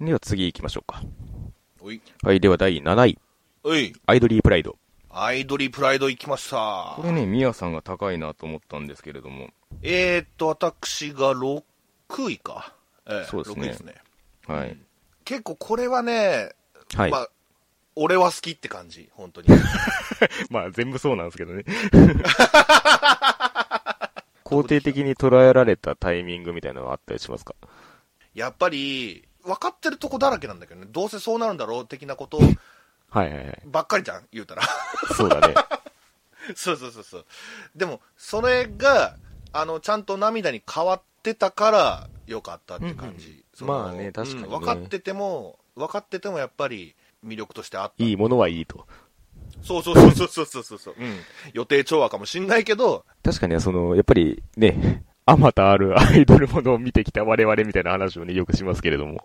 では次行きましょうか。おい。はい、では第7位。おい。アイドリープライド。アイドリープライド行きました。これね、ミヤさんが高いなと思ったんですけれども。えーっと、私が6位か。ええそうですね6位ですね。はい。結構これはね、はい。まあ、俺は好きって感じ、本当に。まあ全部そうなんですけどね。肯定的に捉えられたタイミングみたいなのはあったりしますか？やっぱり、分かってるとこだらけなんだけどね、どうせそうなるんだろう的なことはいはいはい。ばっかりじゃん、言うたら。そうだね。そうそうそうそう。でも、それが、あの、ちゃんと涙に変わってたから、よかったって感じ。うんうんまあね確かにねうん分かってても、分かっててもやっぱり魅力としてあった。いいものはいいと。そうそうそうそうそうそうそう。うん。予定調和かもしんないけど、確かにその、やっぱりね、あまたある アイドルものを見てきた我々みたいな話をね、よくしますけれども。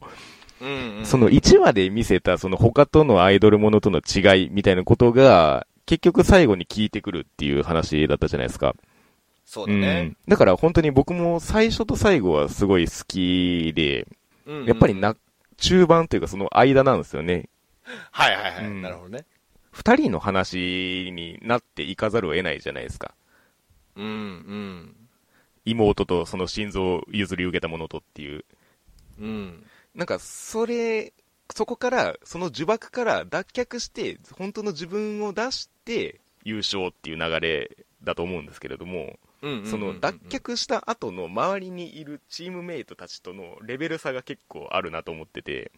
うん、うん。その1話で見せたその他とのアイドルものとの違いみたいなことが、結局最後に聞いてくるっていう話だったじゃないですか。そうだね。ん。だから本当に僕も最初と最後はすごい好きで、うんうんやっぱりな、中盤というかその間なんですよね。はいはいはい。うんなるほどね。二人の話になっていかざるを得ないじゃないですか。うんうん。妹とその心臓を譲り受けたものとっていう。うん。なんか、それ、そこから、その呪縛から脱却して、本当の自分を出して、優勝っていう流れだと思うんですけれども、その脱却した後の周りにいるチームメイトたちとのレベル差が結構あるなと思ってて、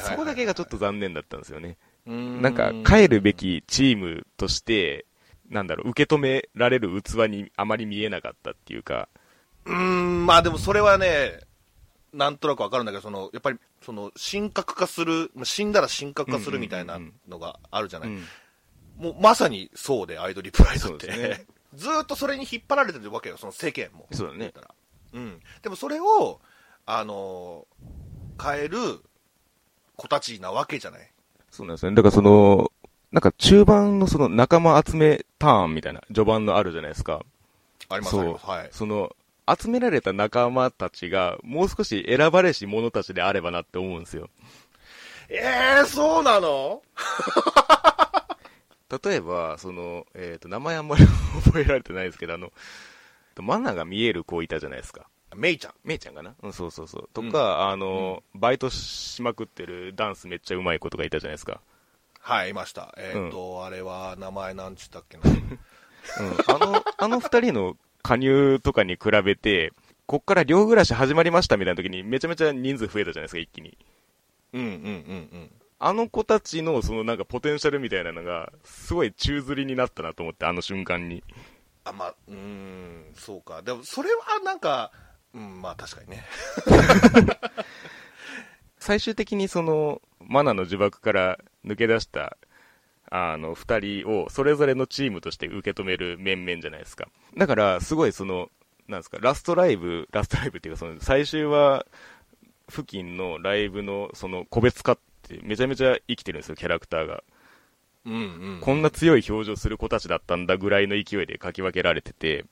そこだけがちょっと残念だったんですよね。なんか、帰るべきチームとして、なんだろう、受け止められる器にあまり見えなかったっていうか、うーん、まあでもそれはね、なんとなくわかるんだけど、その、やっぱり、その、神格化する、まあ死んだら神格化するみたいなのがあるじゃない。うんもうまさにそうで、アイドリープライドって。ね ずーっとそれに引っ張られてるわけよ、その世間も。そうだねうん。でもそれを、あのー変える子たちなわけじゃない。そうなんですね。だからその、なんか中盤のその仲間集めターンみたいな序盤のあるじゃないですか。ありますそうあります。はい。その、集められた仲間たちが、もう少し選ばれし者たちであればなって思うんですよ。えー、そうなの？例えば、その、えっ、と、名前あんまり覚えられてないですけど、あの、マナが見える子いたじゃないですか。メイちゃん。メイちゃんかな？うん、そうそうそう。とか、あの、バイトしまくってるダンスめっちゃ上手い子とかいたじゃないですか。はい、いました。えっ、と、あれは、名前なんちったっけな。うん。あの、あの二人の加入とかに比べて、こっから寮暮らし始まりましたみたいな時にめちゃめちゃ人数増えたじゃないですか、一気に。うんうんうんうん。あの子たちのそのなんかポテンシャルみたいなのが、すごい宙吊りになったなと思って、あの瞬間に。あ、まあ、うーん、そうか。でも、それはなんか、うん、まあ確かにね。最終的にその、マナの呪縛から抜け出した、あの、二人をそれぞれのチームとして受け止める面々じゃないですか。だから、すごいその、なんですか、ラストライブ、ラストライブっていうか、その、最終は、付近のライブの、その、個別化って、めちゃめちゃ生きてるんですよ、キャラクターが。うんうん。こんな強い表情する子たちだったんだぐらいの勢いで書き分けられてて、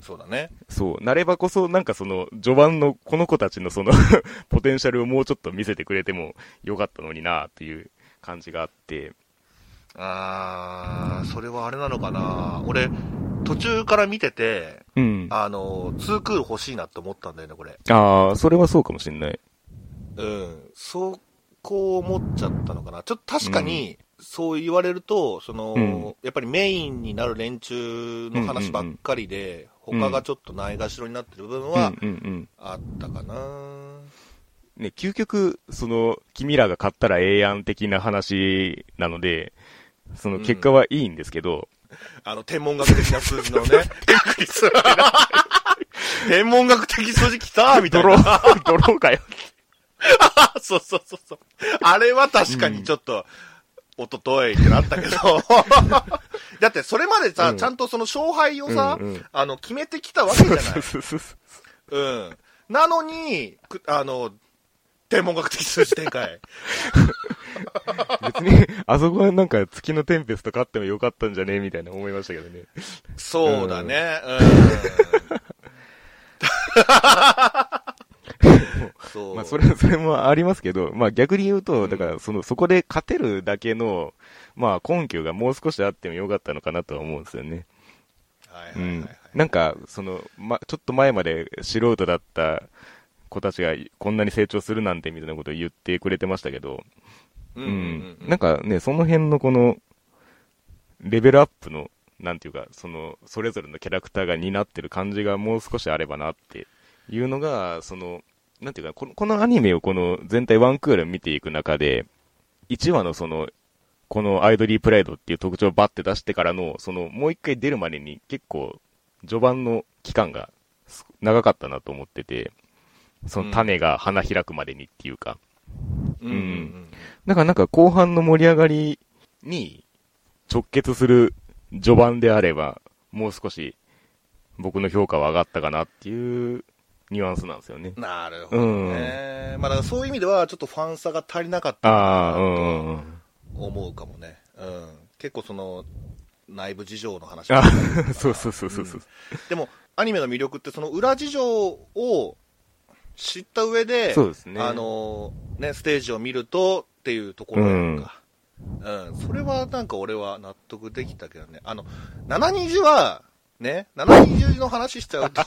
そうだね。そう、なればこそ、なんかその、序盤のこの子たちのその、ポテンシャルをもうちょっと見せてくれてもよかったのになっていう感じがあって、あー、それはあれなのかな。俺、途中から見てて、うん。ああの、ツークール欲しいなって思ったんだよね、これ。あー、それはそうかもしんない。うん。そこを思っちゃったのかな。ちょっと確かに、そう言われると、その、うんやっぱりメインになる連中の話ばっかりで、うんうん他がちょっとないがしろになってる部分うんはうんうん。あったかな。ね、究極、その、君らが買ったらええやん的な話なので、その結果はいいんですけど、あの、天文学的な数字のね、びっくりする。天文学的数字きたみたいドロな。ー、ドローかよ。そうそうそうそう。あれは確かにちょっと、おとといってなったけど。だってそれまでさ、うんちゃんとその勝敗をさ、うんうんあの、決めてきたわけじゃない。そうそうそううん。なのに、くあの、天文学的数字展開。別に、あそこはなんか月のテンペスト勝ってもよかったんじゃねえみたいな思いましたけどね。そうだね。そう。まあ、それ、それもありますけど、まあ逆に言うと、だから、その、そこで勝てるだけの、まあ根拠がもう少しあってもよかったのかなとは思うんですよね。はいうんはいはいはい。。なんか、その、ま、ちょっと前まで素人だった子たちがこんなに成長するなんてみたいなことを言ってくれてましたけど、ううん。なんかね、その辺のこの、レベルアップの、なんていうか、その、それぞれのキャラクターが担ってる感じがもう少しあればなっていうのが、その、なんていうか、このこのアニメをこの全体ワンクール見ていく中で、1話のその、このアイドリープライドっていう特徴をバッて出してからの、その、もう一回出るまでに結構、序盤の期間がす長かったなと思ってて、その種が花開くまでにっていうか、うんうんうん。だからなんか後半の盛り上がりに直結する序盤であれば、もう少し僕の評価は上がったかなっていうニュアンスなんですよね。なるほどね。まあだからそういう意味では、ちょっとファン差が足りなかったなとんうんうん。思うかもね。うん。結構その、内部事情の話あ そうそうそうそうそう。でも、アニメの魅力って、その裏事情を知った上で、そうですねあのね、ステージを見るとっていうところやんか。うん、それはなんか俺は納得できたけどね。あの、720は、ね、720の話しちゃうと、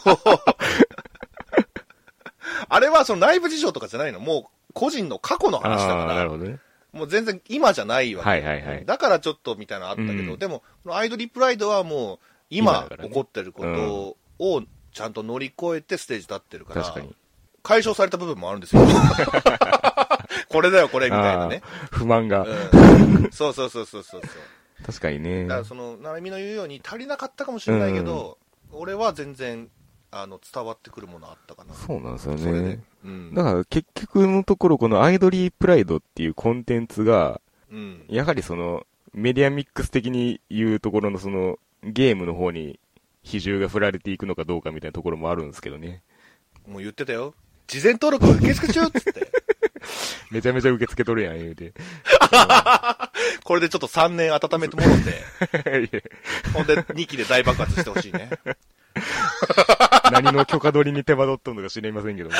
あれはその内部事情とかじゃないの。もう個人の過去の話だからなる、ほどね。もう全然今じゃないわけ。はいはいはいだからちょっとみたいなのあったけど、うんでも、アイドリープライドはもう今ね起こってることをちゃんと乗り越えてステージ立ってるから、確かに。解消された部分もあるんですよ。これだよ、これ、みたいなね。不満が。うん、そうそうそうそうそう。確かにねだ。からその、ななみの言うように足りなかったかもしれないけど、俺は全然、あの、伝わってくるものあったかな。そうなんですよね。。うん。だから結局のところこのアイドリープライドっていうコンテンツが、うん。やはりその、メディアミックス的に言うところのその、ゲームの方に比重が振られていくのかどうかみたいなところもあるんですけどね。もう言ってたよ。事前登録受付中っつって。めちゃめちゃ受け付けとるやん、言うて。これでちょっと3年温めてもろって、ほんで2期で大爆発してほしいね。何の許可取りに手間取っとるのか知りませんけども。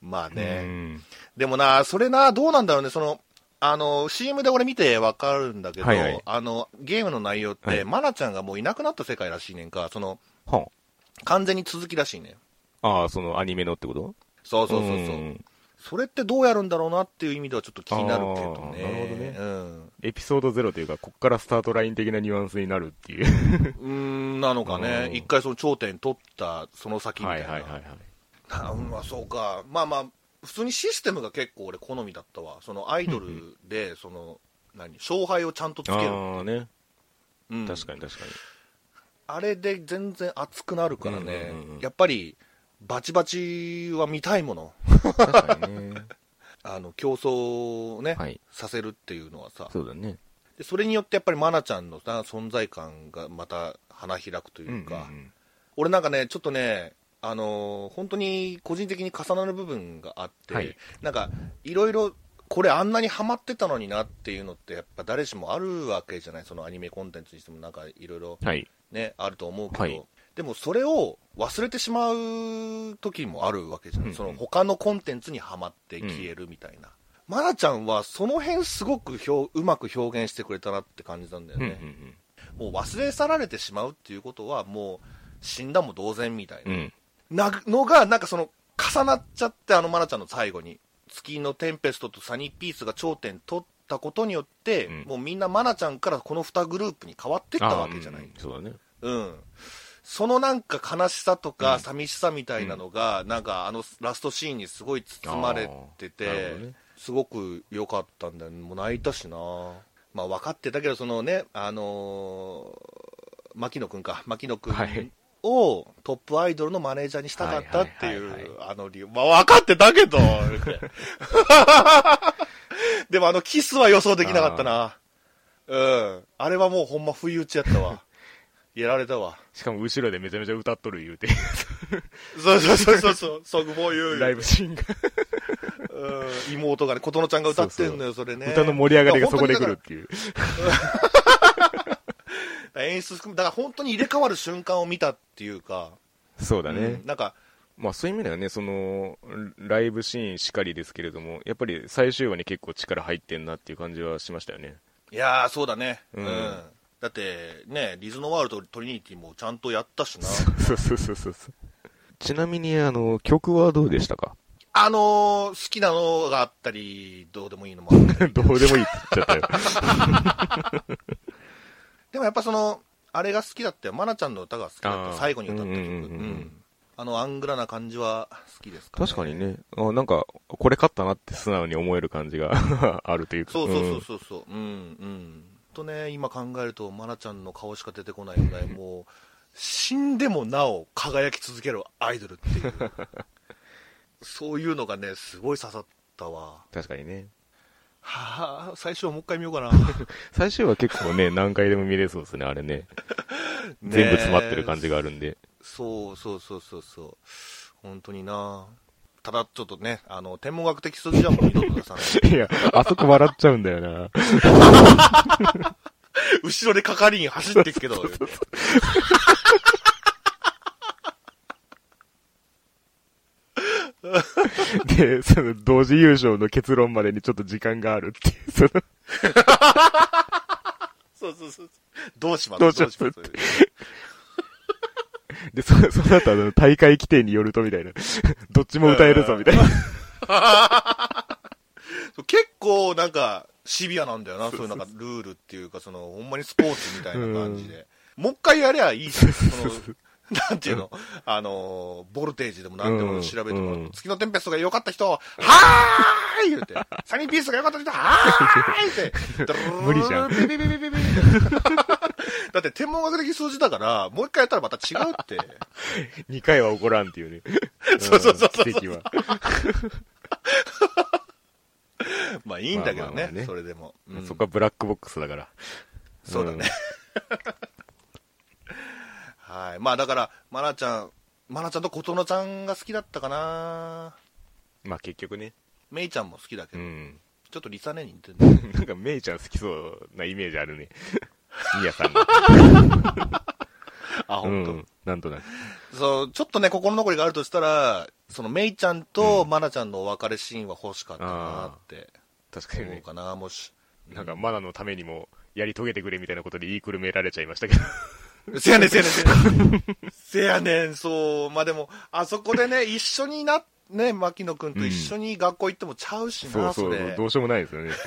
まあうね。んでもな、それな、どうなんだろうね、その、あの、CM で俺見てわかるんだけど、はいはいあの、ゲームの内容って、はいマナちゃんがもういなくなった世界らしいねんか、その、は完全に続きらしいねん。あ、ああ、そのアニメのってこと？そうそうそうそう。んそれってどうやるんだろうなっていう意味ではちょっと気になるけどね。なるほどねうん。エピソードゼロというか、こっからスタートライン的なニュアンスになるっていう。うーん、なのかね う。ん一回その頂点取ったその先みたな。はいいはいはいはい。まあそうか。まあまあ、普通にシステムが結構俺好みだったわ。そのアイドルで、その、何、勝敗をちゃんとつける。ああね。うん確かに確かに。あれで全然熱くなるからね、うんうんうんやっぱりバチバチは見たいもの、確かにね。あの競争をね、はい。させるっていうのはさ。そうだね。で、それによってやっぱり愛菜ちゃんのさ存在感がまた花開くというか、うんうん俺なんかね、ちょっとね、あのー本当に個人的に重なる部分があって、はい。なんかいろいろこれあんなにハマってたのになっていうのってやっぱ誰しもあるわけじゃない？そのアニメコンテンツにしてもなんかいろいろうんはい。ね、あると思うけど、はいでもそれを忘れてしまう時もあるわけじゃん、うんうん。その他のコンテンツにはまって消えるみたいな、愛菜ちゃんはその辺すごく表うまく表現してくれたなって感じなんだようんうね、んもう忘れ去られてしまうっていうことはもう死んだも同然みたいうん。な、なのがなんかその重なっちゃってあの愛菜ちゃんの最後に月のテンペストとサニーピースが頂点取ったことによって、うん。もうみんな愛菜ちゃんからこの2グループに変わってったわけじゃない、うん。そうだね。うん。そのなんか悲しさとうんか寂しさみたいなのが、なんかあのラストシーンにすごい包まれててすごく良かったんだよね。もう泣いたしな。まあ分かってたけど、そのね、あのー牧野くんか、牧野くんはいをトップアイドルのマネージャーにしたかったっていはいはいはい、うあの理由。まあ分かってたけど、でもあのキスは予想できなかったな。うん。あれはもうほんま不意打ちやったわ。やられたわ。しかも後ろでめちゃめちゃ歌っとる言うて、そうそうそうそうそう、ソグボーユーライブシーンが、うん妹がね、琴乃ちゃんが歌ってんのよ、それね。歌の盛り上がりがそこで来るっていう。だ演出含め、だから本当に入れ替わる瞬間を見たっていうか、そうだね。うんなんか、まあそういう意味ではね、その、ライブシーンしかりですけれども、やっぱり最終話に結構力入ってんなっていう感じはしましたよね。いやー、そうだね。う。うんんだって、ね、リズノワールド、トリニティもちゃんとやったしな。そうそうそうそう。ちなみに、あの、曲はどうでしたか？あのー、好きなのがあったり、どうでもいいのもあったり。どうでもいいって言っちゃったよ。でもやっぱその、あれが好きだったよ。マナちゃんの歌が好きだった。最後に歌った曲。ううんんうんうんうんあのアングラな感じは好きですか、ね、確かに。ね。あなんか、これ勝ったなって素直に思える感じが あるというか。そうそうそうそうそう。うん、うん。とね、今考えると、マナちゃんの顔しか出てこないぐらい、もう、死んでもなお輝き続けるアイドルっていう。そういうのがね、すごい刺さったわ。確かにね。はあ、最初はもう一回見ようかな。最終話結構ね、何回でも見れそうですね、あれね。全部詰まってる感じがあるんで。そうそうそうそうそう。本当になただちょっとね、あの、天文学的数字はもう二度と出さない。いや、あそこ笑っちゃうんだよな。後ろで係員走ってっけど、で、その、同時優勝の結論までにちょっと時間があるっていう、その、そうそうそう。どうします？どうします？で、そ、その後あの、大会規定によるとみたいな。どっちも歌えるぞみたいな。結構なんか、シビアなんだよな、そういうなんかルールっていうか、その、ほんまにスポーツみたいな感じで。もう一回やりゃいいじゃん。その、なんていうの、あの、ボルテージでもなんでも調べてもらって、うん。月のテンペストが良かった人、はーい言うて、サニーピースが良かった人、はーいって、無理じゃん。ビビビビビビ だって天文学的数字だから、もう一回やったらまた違うって。2回は起こらんっていうね。そうそうそうそううん奇跡は。まあいいんだけどね、まあまあまあねそれでも。うんそこはブラックボックスだから。そうだね。はい。まあだから、まなちゃん、まなちゃんと琴乃ちゃんが好きだったかなまあ結局ね。めいちゃんも好きだけど、うん。ちょっとリサネに似てるね。なんか、メイちゃん好きそうなイメージあるね。ミヤさんが。あ、う本当、ん。なんとなく。そう、ちょっとね、心残りがあるとしたら、そのめいちゃんとまなちゃんのお別れシーンは欲しかったなって確かにね。思うかな、もし。なんか、マナのためにも、やり遂げてくれみたいなことで言いくるめられちゃいましたけど。せやねん、せやねん、せやねん。せやねん、そう。まあでも、あそこでね、一緒にな、ね、牧野くんと一緒に学校行ってもちゃうしな、そうそうれ。どうしようもないですよね。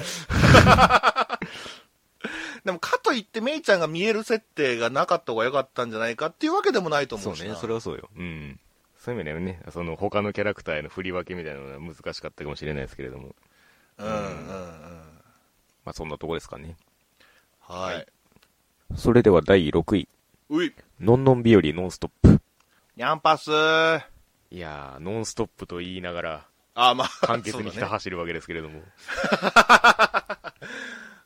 でも、かといって、めいちゃんが見える設定がなかった方が良かったんじゃないかっていうわけでもないと思しな。そううね、それはそうよ。うん。そういう意味ではね、その他のキャラクターへの振り分けみたいなのは難しかったかもしれないですけれども。うんうんうん。まあそんなとこですかね。はい。それでは第6位。うい。のんのん日和ノンストップ。ニャンパスー。いやー、ノンストップと言いながら、あ、まあ、簡潔にひた走るわけですけれども。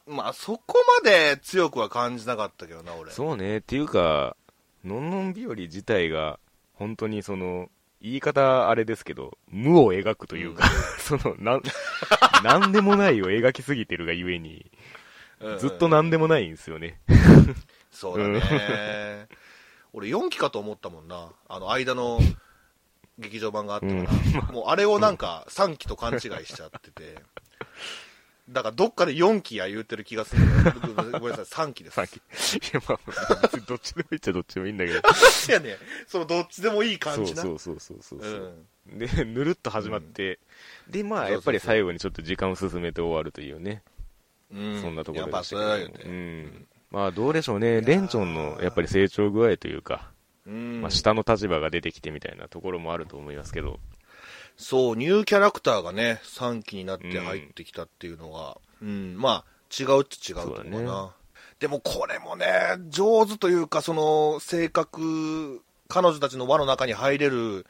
まあ、そこまで強くは感じなかったけどな、俺。そうね、っていうか、のんのん日和自体が、本当にその、言い方あれですけど、無を描くというか、その、なん、なんでもないを描きすぎてるがゆえに、うんうんずっとなんでもないんですよね。そうだね。俺4期かと思ったもんな。あの、間の劇場版があったから。もうあれをなんか3期と勘違いしちゃってて。だからどっかで4期や言うてる気がするんだよごごめんなさい、3期です。さっき。いや、まあ、別にどっちでもいいっちゃどっちでもいいんだけど。いやね、そのどっちでもいいそう感じな。そうそうそうそう。うんで、ぬるっと始まって、で、まあ、そうそうそうやっぱり最後にちょっと時間を進めて終わるというね。うんそんなところでしたけど言うて。うん。まあ、どうでしょうね。レンチョンの、やっぱり成長具合というか、うんまあ、下の立場が出てきてみたいなところもあると思いますけど、そう、ニューキャラクターがね、3期になって入ってきたっていうのは、うん、まあ、違うっちゃ違うと思うな。でもこれもね、上手というか、その、性格、彼女たちの輪の中に入れる、うん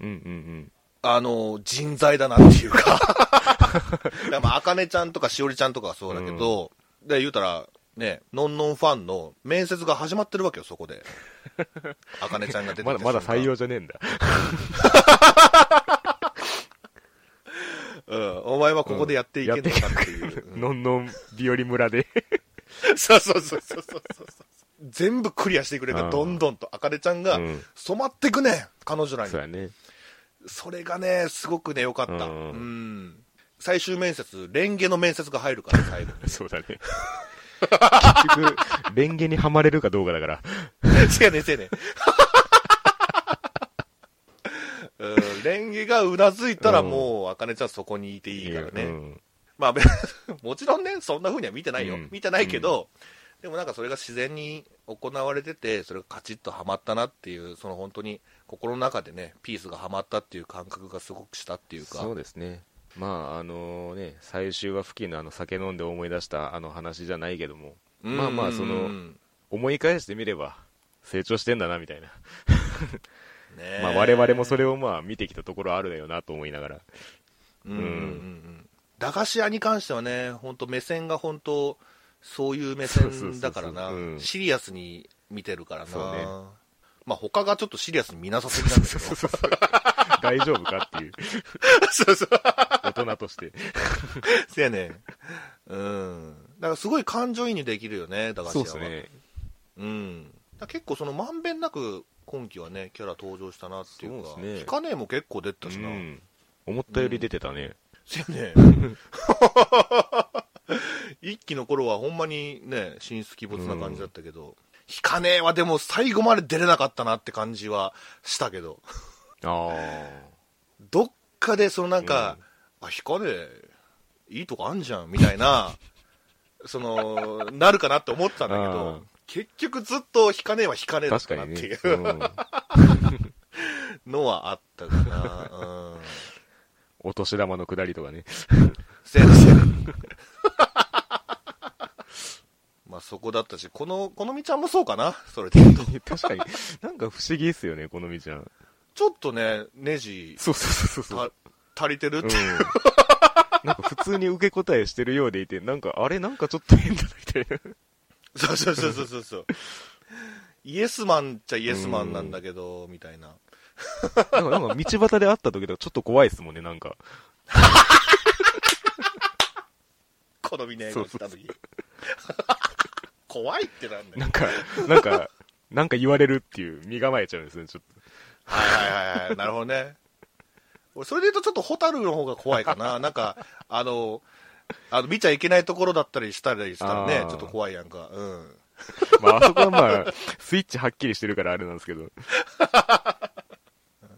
うんうん。あの、人材だなっていうか。だからまあ、あかねちゃんとかしおりちゃんとかはそうだけど、で、言うたら、ね、のんのんファンの面接が始まってるわけよ、そこで。あかねちゃんが出てきたまだ、まだ採用じゃねえんだ。うん、お前はここでやっていけんのかっていう。うんのんのん日和村で。そうそうそうそうそうそう。全部クリアしてくれるから、あーどんどんと、あかねちゃんがうん染まってくね、彼女らにそう。やね。それがね、すごくね、良かった。ううんん。最終面接、レンゲの面接が入るから、最後 そうだね。結局、レンゲにはまれるかどうかだから。に。せやねんせやねん。うん、レンゲがうなずいたらうんもう、あかねちゃんそこにいていいからね。うんまあ、べ もちろんね、そんな風には見てないよ。うん見てないけど、でもなんかそれが自然に行われてて、それがカチッとはまったなっていう、その本当に心の中でね、ピースがはまったっていう感覚がすごくしたっていうか。そうですね。まあ、あのね、最終話付近のあの酒飲んで思い出したあの話じゃないけども、うんまあまあそのうん思い返してみれば、成長してんだな、みたいな。まあ我々もそれをまあ見てきたところあるだよなと思いながら。うんうんうんうん駄菓子屋に関してはね、本当目線が本当そういう目そうそうそうそう線だからなうん、シリアスに見てるからな。ねまあ他がちょっとシリアスに見なさすぎなんだけど。大丈夫かっていう、そうそう。大人として。せやねん。うん。だからすごい感情移入できるよね、駄菓子屋は。そうですね。うん。結構そのまんべんなく今期はね、キャラ登場したなっていうか、そうですねヒカネも結構出てたしな。うん。思ったより出てたね。せやね 一期の頃はほんまにね、神出鬼没な感じだったけど、ヒカネはでも最後まで出れなかったなって感じはしたけど、ああ。どっかでそのなんか、あ、ヒカネ、いいとこあんじゃん、みたいな、その、なるかなって思ってたんだけあどー、結局ずっとヒカネはヒカネだったなっていう。うんのはあったかな。うん。お年玉の下りとかね。せやねせやねまあそこだったし、この、このみちゃんもそうかなそれで言うと。確かに。なんか不思議ですよね、このみちゃん。ちょっとね、ネジ、そうそうそうそう。た足りてるっうんて、。なんか普通に受け答えしてるようでいて、なんか、あれなんかちょっと変だな、みたいな。そうそうそうそうそうそう。イエスマンっちゃイエスマンなんだけど、みたいな。なんか、なんか道端で会った時とかちょっと怖いですもんね、なんか。好みの英語来た時。怖いってなんだよ。なんか、なんか、なんか言われるっていう身構えちゃうんですね、ちょっはいはいはいはい。なるほどね。俺、それで言うとちょっとホタルの方が怖いかな。なんか、あの、あの、見ちゃいけないところだったりしたりしたらねちょっと怖いやんか。うん。と。まあ、あそこはまあ、スイッチはっきりしてるからあれなんですけど。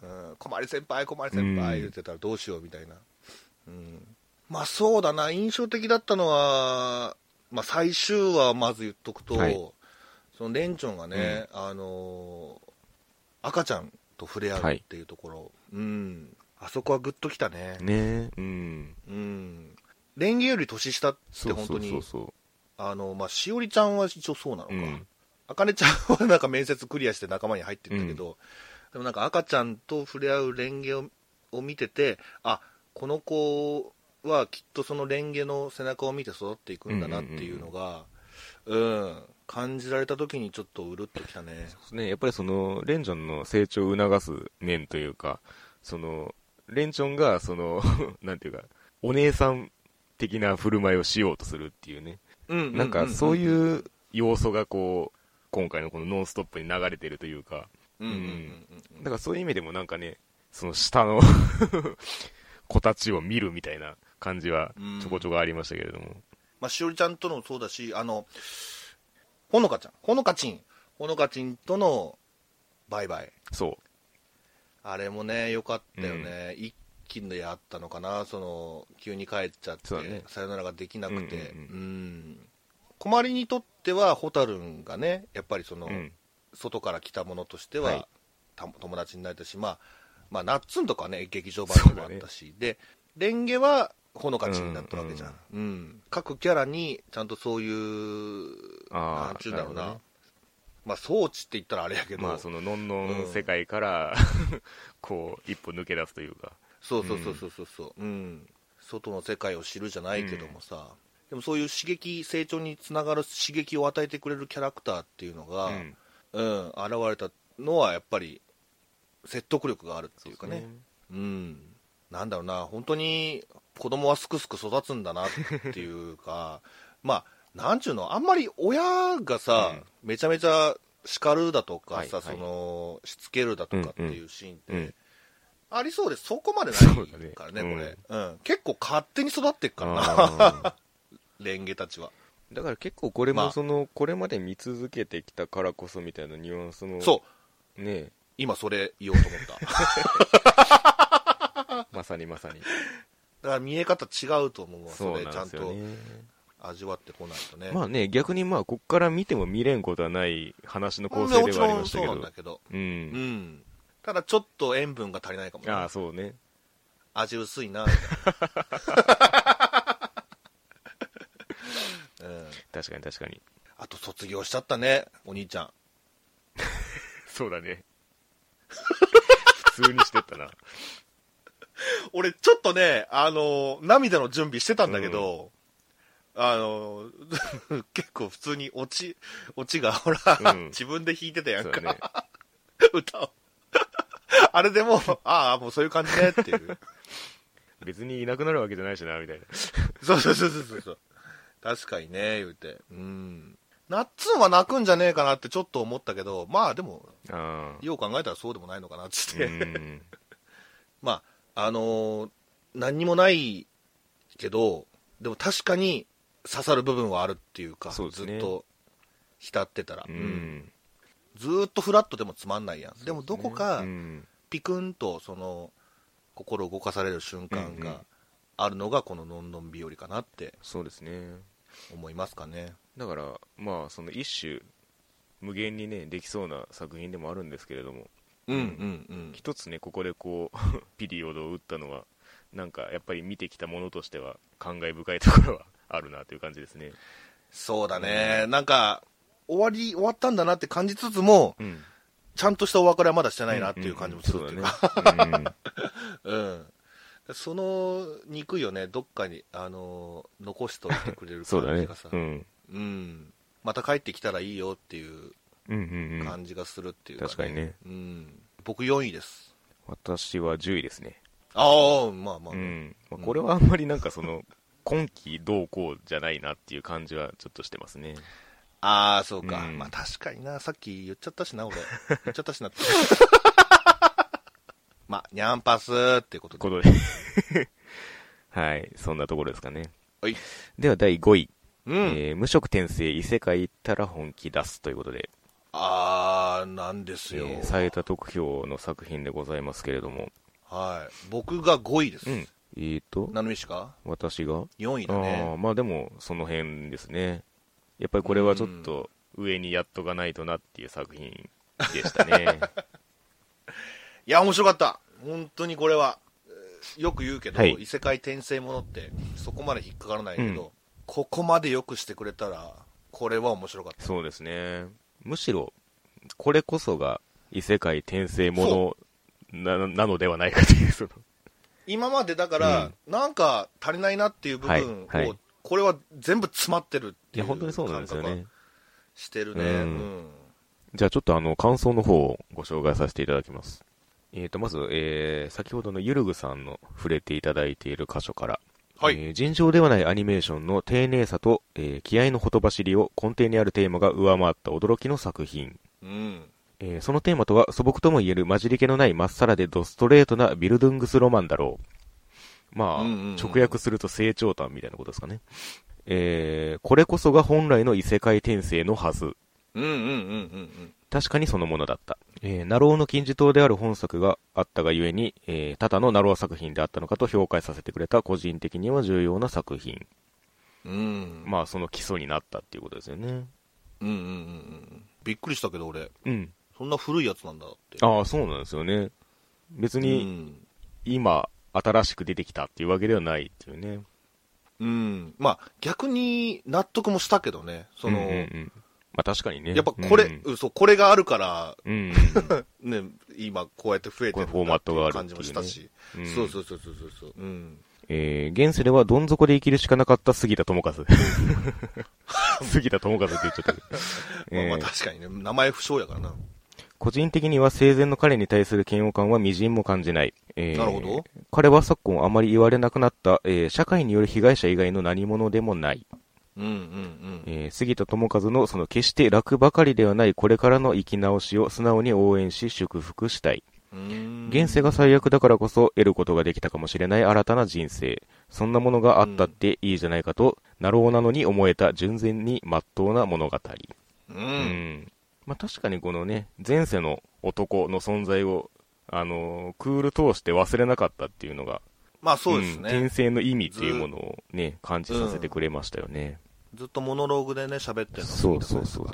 うん、困り先輩、困り先輩うん言ってたらどうしようみたいな。うん。まあそうだな、印象的だったのは、まあ最終話まず言っとくと、はいそのレンチョンがね、あのー赤ちゃんと触れ合うっていうところ、うん。あそこはグッときたね。ねうん。うん。レンゲより年下ってそうそう本当に、そうそあの、まあ、しおりちゃんは一応そうなのか。う。うん。あかねちゃんはなんか面接クリアして仲間に入ってるんだけど、でもなんか赤ちゃんと触れ合うレンゲをを見てて、あこの子はきっとそのレンゲの背中を見て育っていくんだなっていうのが、うん、感じられた時にちょっとうるっときたね。ね、やっぱりその、レンジョンの成長を促す面というか、その、レンチョンが、その、なんていうか、お姉さん的な振る舞いをしようとするっていうね。うんなんか、そうういう要素がこう、今回のこのノンストップに流れてるというか、ん、うんうんうんうん。だからそういう意味でもなんかね、その下の 子たちを見るみたいな感じはちょこちょこありましたけれども。まあ、しおりちゃんとのもそうだし、あの、ほのかちゃん、ほのかちん、ほのかちんとのバイバイ。そあれもね、良かったよね。一気でやったのかな、その、急に帰っちゃって、さよならができなくて。うんうんうん。困りにとっては、ホタルンがね、やっぱりその、う。うん。外から来たものとしては、はいた友達になれたし、まあ、まあ、ナッツンとかね、劇場版でもあったし、で、レンゲは、ほのかちになったわけじゃん。うん、各キャラに、ちゃんとそういう、ああ、なんちゅうんだろうな。まあ、装置って言ったらあれやけど、まあそののんのん世界から、こう、一歩抜け出すというか。そうそうそうそう。そうそう、うん、外の世界を知るじゃないけどもさ、でもそういう刺激成長につながる刺激を与えてくれるキャラクターっていうのが、うん。うん現れたのはやっぱり説得力があるっていうかね。そうね。うん。なんだろうな。本当に子供はすくすく育つんだなっていうか。まあなんちゅうの、あんまり親がさ、めちゃめちゃ叱るだとかさ、はいはい。その、しつけるだとかっていうシーンって、うんありそうでそこまでないからね、これ、うん。結構勝手に育ってっからな、あ レンゲたちは。ーだから結構これまあもその、これまで見続けてきたからこそみたいなニュアンスの、そう、ね今それ言おうと思った。まさにまさに。だから見え方違うと思うわ、それちゃんと。味わってこないとね。まあね、逆にまあ、こっから見ても見れんことはない話の構うん成ではありもちろんましたけどそうなんだ。けど。う。うんん。ただちょっと塩分が足りないかもね。ああ、そうね。味薄いな、みたいな。うん。確かに確かに。あと卒業しちゃったね、お兄ちゃん。そうだね。普通にしてったな。俺、ちょっとね、あの、涙の準備してたんだけど、あの、結構普通にオチ、オチが、ほら、うん自分で弾いてたやんか、ね。歌を。あれでもう、ああ、もうそういう感じねっていう。別にいなくなるわけじゃないしな、みたいな。そうそうそうそうそう。確かにね、言うて。うん。ナッツンは泣くんじゃねえかなってちょっと思ったけど、まあでも。よう考えたらそうでもないのかなっつっうて。ん。まあ、あのー何にもないけど、でも確かに刺さる部分はあるっていうか、そうねずっと浸ってたら、ううんん。ずーっとフラットでもつまんないやん。でもどこかう、ん。ピクンとその、心動かされる瞬間うんうんがあるのがこののんのん日和かなってそうですね。思いますかね。だから、まあ、その一種、無限にね、できそうな作品でもあるんですけれども、うんうんうん。一つね、ここでこう、ピリオドを打ったのは、なんか、やっぱり見てきたものとしては、感慨深いところはあるなという感じですね。そうだね。なんか、終わり、終わったんだなって感じつつも、うん。ちゃんとしたお別れはまだしてないなっていう感じもするっていうか。ん。その憎いをね、どっかに、あのー残しといてくれる感じがさ、。うん。うん。また帰ってきたらいいよっていう。感じがするっていうか、確かにね。うん。僕4位です。私は10位ですね。ああ、まあまあ。うん。まあこれはあんまりなんかその、今季どうこうじゃないなっていう感じはちょっとしてますね。ああ、そうか。うんまあ確かにな。さっき言っちゃったしな、俺。言っちゃったしなって。まあ、ニャンパスっていうことで。ことで。はい。そんなところですかね。はい。では第5位。うん。えー無色転生異世界行ったら本気出すということで、ああ、なんですよ。えー最多得票の作品でございますけれども、はい。僕が5位です。うん。えーと、何の石か？私が、?4 位あだね。あーまあでも、その辺ですね。やっぱりこれはちょっと上にやっとかないとなっていう作品でしたね。いや、面白かった。本当にこれは。えーよく言うけど、はい異世界転生ものって、そこまで引っかからないけど、うんここまでよくしてくれたら、これは面白かった。そうですね。むしろ、これこそが異世界転生ものななのではないかという、今までだから、なんか足りないなっていう部分を、これは全部詰まってるっていう本当にそうなんですよ感覚ねは。してるね。ううんん。じゃあちょっとあの、感想の方をご紹介させていただきます。えーと、まず、えー、先ほどのゆるぐさんの触れていただいている箇所から、はい。えー尋常ではないアニメーションの丁寧さと、えー気合のほとばしりを根底にあるテーマが上回った驚きの作品。うん。えーそのテーマとは素朴とも言える混じり気のないまっさらでドストレートなビルドゥングスロマンだろう。まあ、うんうんうん直訳すると成長譚みたいなことですかね。えーこれこそが本来の異世界転生のはず。うんうんうんうんうん。確かにそのものだった。えー、なろうの金字塔である本作があったがゆえに、えー、ただのなろう作品であったのかと評価させてくれた個人的には重要な作品。うん。まあ、その基礎になったっていうことですよね。うんうんうんうん。びっくりしたけど俺、うん。そんな古いやつなんだって。ああ、そうなんですよね。別うに、ん。今、新しく出てきたっていうわけではないっていうね。うん。まあ、逆に納得もしたけどね。その、うんうんうんまあ確かにね。やっぱこれ、うんうんそう、これがあるから、うん。ね、今こうやって増えてるフォーマットがある感じもしたし。うんそうそうそうそうそうそう。うん。えー、現世ではどん底で生きるしかなかった杉田智和。杉田智和って言っちゃったけど。まあえーまあ確かにね、名前不詳やからな。個人的には生前の彼に対する嫌悪感は微塵も感じない。えーなるほど。彼は昨今あまり言われなくなった、えー社会による被害者以外の何者でもない。うんうんうん。えー杉田智和のその決して楽ばかりではないこれからの生き直しを素直に応援し祝福したい。現世が最悪だからこそ得ることができたかもしれない新たな人生。そんなものがあったっていいじゃないかと、なろうなのに思えた純然に真っ当な物語。う。うんん。まあ、確かにこのね、前世の男の存在を、あのークール通して忘れなかったっていうのが、まあそうですんね。転生の意味っていうものをね、感じさせてくれましたよね。ずっとモノローグでね、喋ってるのそうそうそう。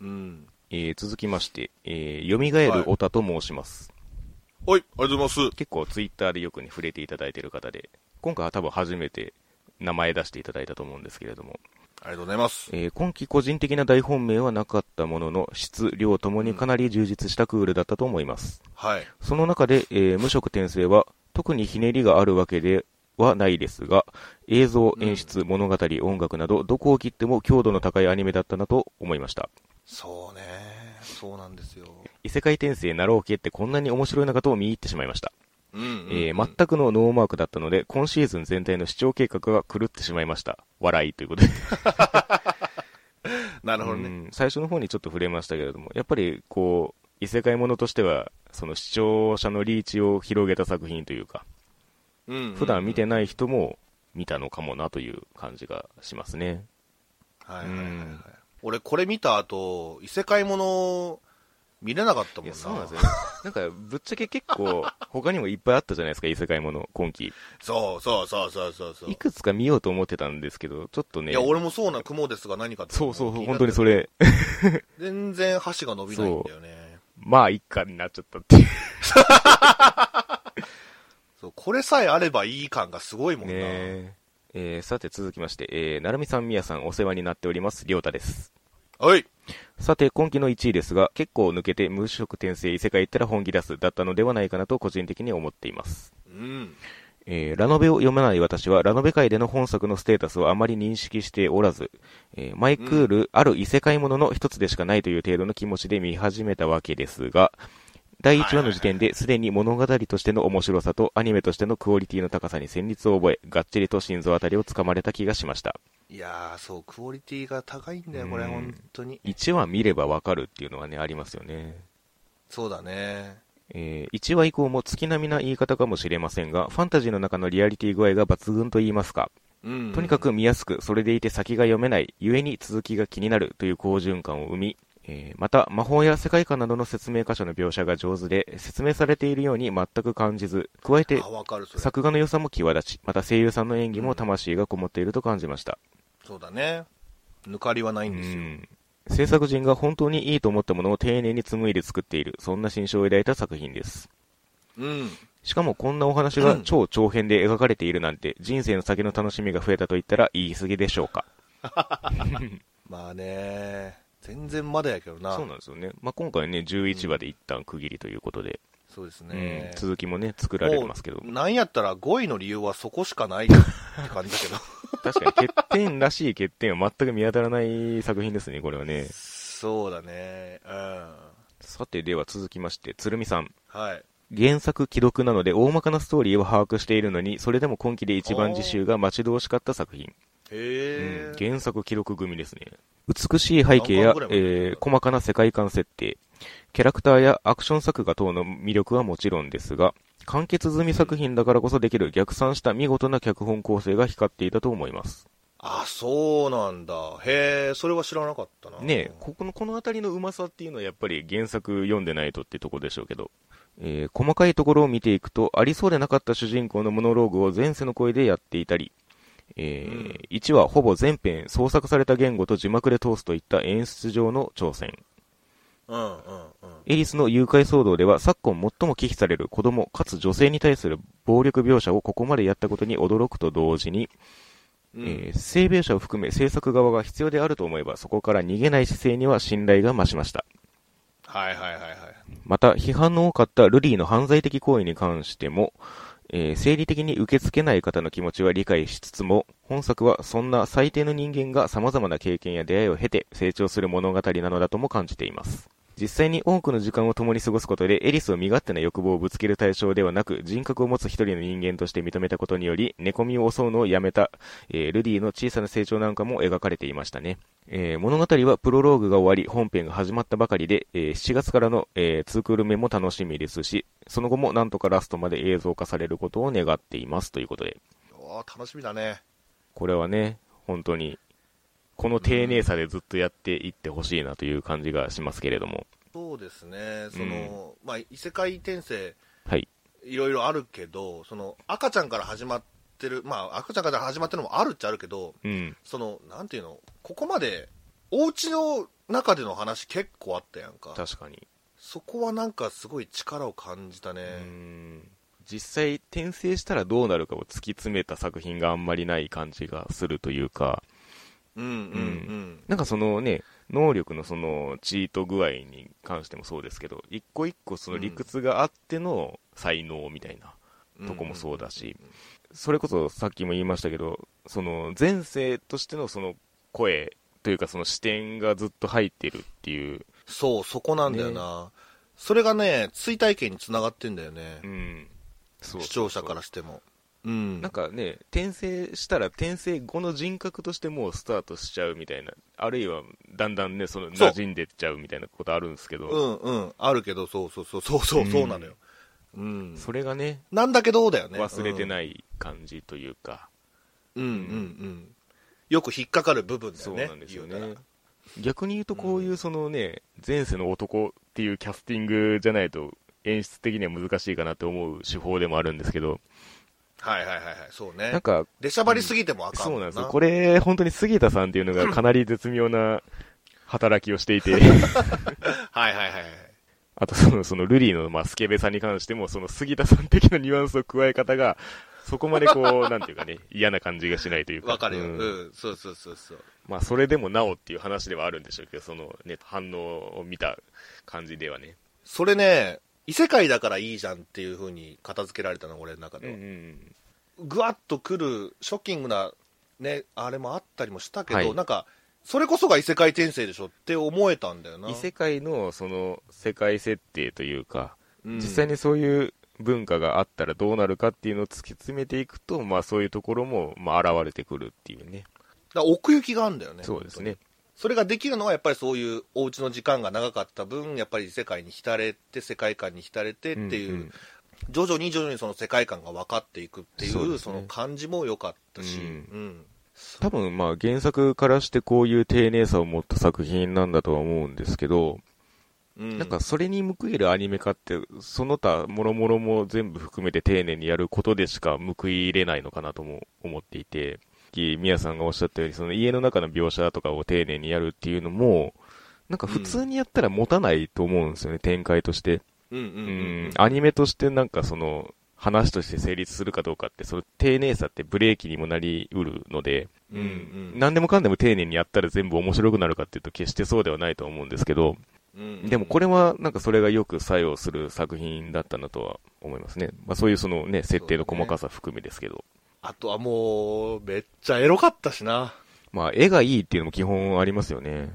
うん。えー続きまして、えー、蘇るオタと申します。はい、ありがとうございます。結構ツイッターでよくね、触れていただいている方で、今回は多分初めて名前出していただいたと思うんですけれども、ありがとうございます。えー今期個人的な大本命はなかったものの、質、量ともにかなり充実したクールだったと思います。はい。その中で、えー無色転生は、特にひねりがあるわけではないですが、映像、演出、物語、音楽など、どこを切っても強度の高いアニメだったなと思いました。そうね。そうなんですよ。異世界転生なろうけってこんなに面白いのかと見入ってしまいました。うんうんうん、えー全くのノーマークだったので、今シーズン全体の視聴計画が狂ってしまいました。笑いということで。なるほどね。うん最初の方にちょっと触れましたけれども、やっぱりこう、異世界ものとしては、その視聴者のリーチを広げた作品というか、うんうんうん普段見てない人も見たのかもなという感じがしますね。はいはいはいはいうん俺これ見た後、異世界もの見れなかったもんな。そうなんですよね。なんか、ぶっちゃけ結構、他にもいっぱいあったじゃないですか、異世界もの、今季。そうそうそうそうそうそう。いくつか見ようと思ってたんですけど、ちょっとね。いや、俺もそうな雲ですが何かってそうそうそう、本当にそれ、全然箸が伸びないんだよね。まあ、一家になっちゃったっていう。そう、これさえあればいい感がすごいもんな。ねええーさて続きまして、えー、なるみさん、みやさん、お世話になっております、りょうたです。はい。さて、今期の1位ですが、結構抜けて無色転生異世界行ったら本気出すだったのではないかなと個人的に思っています。うん。えーラノベを読まない私は、ラノベ界での本作のステータスをあまり認識しておらず、えーマイクール、ある異世界ものの一つでしかないという程度の気持ちで見始めたわけですが、第1話の時点ですでに物語としての面白さとアニメとしてのクオリティの高さに戦慄を覚え、がっちりと心臓あたりをつかまれた気がしました。いやー、そう、クオリティが高いんだよ、これ、うん本当に。1話見ればわかるっていうのはね、ありますよね。そうだね。えー1話以降も月並みな言い方かもしれませんが、ファンタジーの中のリアリティ具合が抜群と言いますか、うん。とにかく見やすく、それでいて先が読めない、故に続きが気になるという好循環を生み、えーまた、魔法や世界観などの説明箇所の描写が上手で、説明されているように全く感じず、加えて。作画の良さも際立ち、また声優さんの演技も魂がこもっていると感じました。そうだね。抜かりはないんですよ。うん制作陣が本当にいいと思ったものを丁寧に紡いで作っている、そんな心象を抱いた作品です。うん。しかもこんなお話が超長編で描かれているなんて、人生の先の楽しみが増えたと言ったら言い過ぎでしょうか。まあね、全然まだやけどな。そうなんですよね。まあ、今回ね、11話で一旦区切りということで、そうですうんね。続きもね、作られてますけどなんやったら5位の理由はそこしかないって感じだけど。確かに欠点らしい欠点は全く見当たらない作品ですね、これはね。そうだね。うん。さて、では続きまして、鶴見さん。はい。原作既読なので大まかなストーリーを把握しているのに、それでも今期で一番次週が待ち遠しかった作品。へえ、うん、原作記録組ですね。美しい背景やえー細かな世界観設定、キャラクターやアクション作画等の魅力はもちろんですが、完結済み作品だからこそできる逆算した見事な脚本構成が光っていたと思います。あ、そうなんだ。へえ、それは知らなかったな。ねえ、ここの、このあたりのうまさっていうのはやっぱり原作読んでないとってとこでしょうけど、えー細かいところを見ていくと、ありそうでなかった主人公のモノローグを前世の声でやっていたり、えー1話ほぼ全編創作された言語と字幕で通すといった演出上の挑戦。うんうんうん。エリスの誘拐騒動では昨今最も忌避される子供かつ女性に対する暴力描写をここまでやったことに驚くと同時に、うんえー性描写を含め制作側が必要であると思えばそこから逃げない姿勢には信頼が増しました。はいはいはいはい。また、批判の多かったルリーの犯罪的行為に関しても、えー生理的に受け付けない方の気持ちは理解しつつも、本作はそんな最低の人間が様々な経験や出会いを経て成長する物語なのだとも感じています。実際に多くの時間を共に過ごすことで、エリスを身勝手な欲望をぶつける対象ではなく、人格を持つ一人の人間として認めたことにより、寝込みを襲うのをやめた、えールディの小さな成長なんかも描かれていましたね。えー物語はプロローグが終わり、本編が始まったばかりで、えー7月からの、え2クール目も楽しみですし、その後もなんとかラストまで映像化されることを願っていますということで、うわー楽しみだね。これはね、本当に、この丁寧さでずっとやっていってほしいなという感じがしますけれども。そうですね、その、まあ、異世界転生、はい。いろいろあるけど、その、赤ちゃんから始まってる、まあ、赤ちゃんから始まってるのもあるっちゃあるけど、うん。その、なんていうの、ここまで、お家の中での話結構あったやんか。確かに。そこはなんかすごい力を感じたね。うん実際転生したらどうなるかを突き詰めた作品があんまりない感じがするというか、うんうんうん。なんかそのね、能力のそのチート具合に関してもそうですけど、一個一個その理屈があっての才能みたいなとこもそうだし、それこそさっきも言いましたけど、その前世としてのその声というかその視点がずっと入ってるっていう、そう、そこなんだよな。それがね、追体験につながってんだよね。うん。そう視聴者からしても。うん。なんかね、転生したら転生後の人格としてもうスタートしちゃうみたいな、あるいはだんだんね、その馴染んでっちゃうみたいなことあるんですけど、うんうん。あるけど、そうそうそう、そうそう、そうなのよ。うん。それがね、なんだけど、だよね。忘れてい。ない感じというか、うんうんうん。よく引っかかる部分だよね。そうなんですよね。逆に言うとこういうそのね、前世の男っていうキャスティングじゃないと演出的には難しいかなって思う手法でもあるんですけど、はいはいはいはい。そうねなん。か、出しゃばりすぎてもあかんもそうなんですよ。これ、本当に杉田さんっていうのがかなり絶妙な働きをしていて、はいはいはいはい。あとその、そのルリーの、まあ、スケベさに関しても、その杉田さん的なニュアンスを加え方が、そこまでこう、なんていうかね、嫌な感じがしないというか。わかるよ。ううんん。そうそうそうそう。まあ、それでもなおっていう話ではあるんでしょうけど、そのね、反応を見た感じではね。それね、異世界だからいいじゃんっていう風に片付けられたの、俺の中うでは。ん。ぐわっとくる、ショッキングな、ね、あれもあったりもしたけど、はいなんか、それこそが異世界転生でしょって思えたんだよな。異世界の、その、世界設定というか、うん実際にそういう文化があったらどうなるかっていうのを突き詰めていくと、まあ、そういうところも、まあ、現れてくるっていうね。だ奥行きがあるんだよね。そうですね。それができるのはやっぱりそういうお家の時間が長かった分やっぱり世界に浸れて世界観に浸れてっていう、んん。徐々に徐々にその世界観が分かっていくっていうそね。その感じも良かったし、うん。うん。多分まあ原作からしてこういう丁寧さを持った作品なんだとは思うんですけど、うん。なんかそれに報いるアニメ化って、その他諸々も全部含めて丁寧にやることでしか報い入れないのかなとも思っていて、き宮さんがおっしゃったように、その家の中の描写とかを丁寧にやるっていうのも、なんか普通にやったら持たないと思うんですよね、展開として。ううんうんうんん、アニメとしてなんかその、話として成立するかどうかって、その丁寧さってブレーキにもなりうるので、うんうん何でもかんでも丁寧にやったら全部面白くなるかっていうと決してそうではないと思うんですけど、うんでもこれはなんかそれがよく作用する作品だったなとは思いますね。まあそういうそのね、設定の細かさ含めですけど。あとはもうめっちゃエロかったしな。まあ絵がいいっていうのも基本ありますよね。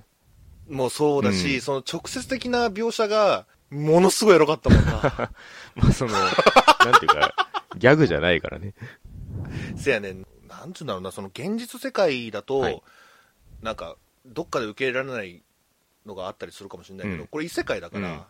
もうそうだし、うん。その直接的な描写がものすごいエロかったもんな。まあその、なんていうか、ギャグじゃないからね。せやねん。なんつうんだろうなその現実世界だと、はい。なんかどっかで受け入れられないのがあったりするかもしれないけど、うん。これ異世界だから、うん。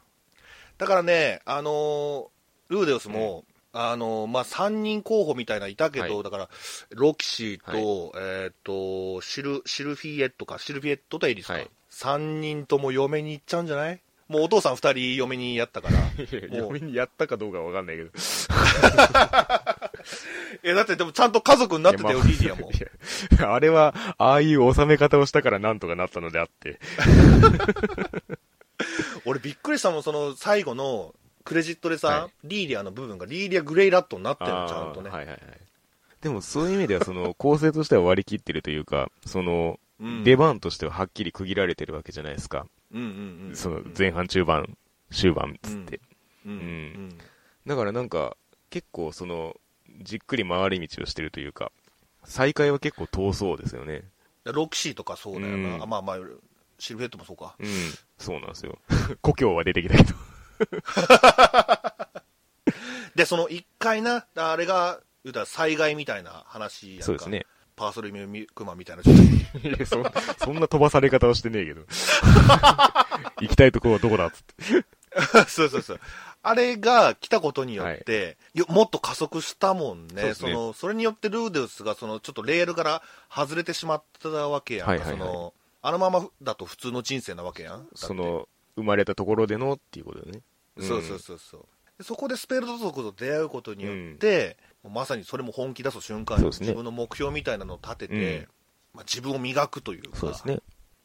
だからねあのールーデオスも、あのーまあ、3人候補みたいなのいたけど、はい。だからロキシーと,、えー、とシルシルフィエットかシルフィエットとエリスか、はい。3人とも嫁に行っちゃうんじゃない？もうお父さん2人嫁にやったから。もう。嫁にやったかどうかわかんないけど。えだってでもちゃんと家族になってたよ、いやまあリディアも。いやあれは、ああいう収め方をしたからなんとかなったのであって。俺びっくりしたもんその最後のクレジットでさ、はリーリアの部分がリーリアグレイラットになってるのちゃんとね、はいはいはい。でもそういう意味では、その、構成としては割り切ってるというか、その、うん出番としてははっきり区切られてるわけじゃないですか。うんうんうんその、前半、中盤、終盤、つって。うんうんうんだからなんか、結構その、じっくり回り道をしてるというか、再開は結構遠そうですよね。ロキシーとかそうだよな、うんあまあまあシルフェットもそうか。うん。そうなんですよ。故郷は出てきたけど。で、その一回な、あれが、言うたら災害みたいな話やんか。そうですね。パーソルミュクマみたいな状態。いやそそんな飛ばされ方はしてねえけど。行きたいとこはどこだっつって。そうそうそう。あれが来たことによって、よもっと加速したもんね。そうですねその、それによってルーデウスが、その、ちょっとレールから外れてしまったわけやんか。はいはいはいその、あのままだと普通の人生なわけやん。だってそ、の、生まれたところでのっていうことでね。そうそうそうそう。でそこでスペルト族と出会うことによって、まさにそれも本気出す瞬間に自分の目標みたいなのを立てて、うんまあ、自分を磨くというかそうですね。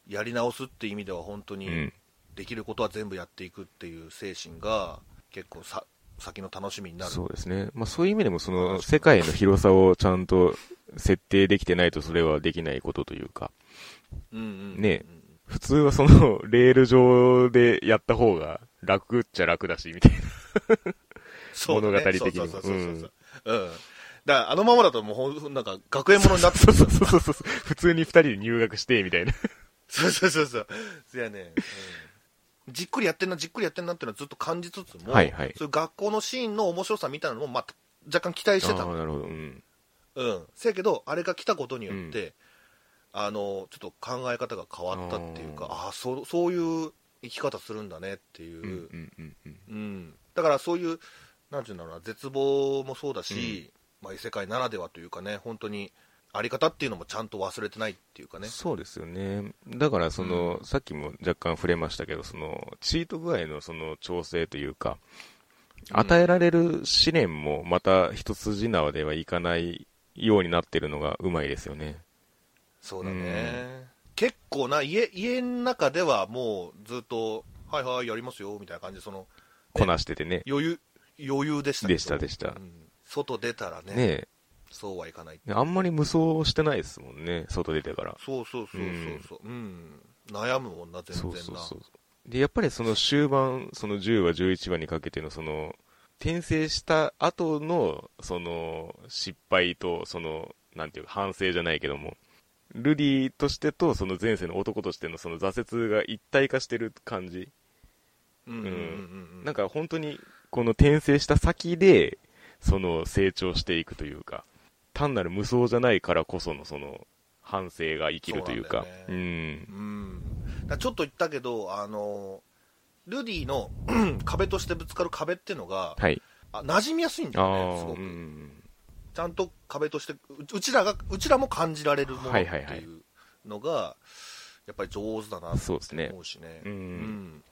やり直すっていう意味では本当にうん。できることは全部やっていくっていう精神が結構さ先の楽しみになるそうですね。まあそういう意味でもその世界の広さをちゃんと設定できてないとそれはできないことというか、うんうんうんね普通はそのレール上でやった方が楽っちゃ楽だし、みたいな。そうだね物語的にもそうそうそうそうそううんだからあのままだともうほんなんか学園ものになってそうるそうそうそう。普通に二人で入学して、みたいな。そうそうそうそう。そやね、うんじっくりやってんな、じっくりやってんなっていうのはずっと感じつつも、はいはいそういう学校のシーンの面白さみたいなのも、まあ、若干期待してたの。ああ、なるほど。うん。うん。せやけど、あれが来たことによって、あの、ちょっと考え方が変わったっていうか、あああそう、そういう生き方するんだねっていう、うんうんうんうん。うんだからそういう、なんていうんだろうな、絶望もそうだし、まあ、異世界ならではというかね、本当に、あり方っていうのもちゃんと忘れてないっていうかね。そうですよね。だから、その、うんさっきも若干触れましたけど、その、チート具合のその調整というか、うん与えられる試練もまた一筋縄ではいかないようになってるのがうまいですよね。そうだね、結構な家家の中ではもうずっとはいはいやりますよみたいな感じでそのこなしててね。余裕余裕でしたでしたでしたうん外出たらねねそうはいかないえ。あんまり無双してないですもんね、外出てから。そうそうそうそうそううん、悩むもんな全然なそうそうそう。で、やっぱりその終盤、その10話、11話にかけてのその、転生した後の、その、失敗と、その、なんていうか、反省じゃないけども、ルディとしてと、その前世の男としてのその挫折が一体化してる感じ。なんか本当に、この転生した先で、その成長していくというか、単なる無双じゃないからこそのその、反省が生きるというか、そうなんだうん。ちょっと言ったけどあのルディの 壁としてぶつかる壁っていうのがはい。あ馴染みやすいんだよねすごく、うん。ちゃんと壁としてううちらがうちらも感じられるものってはいうのがやっぱり上手だなってそうですね。思うしね。うん。うん。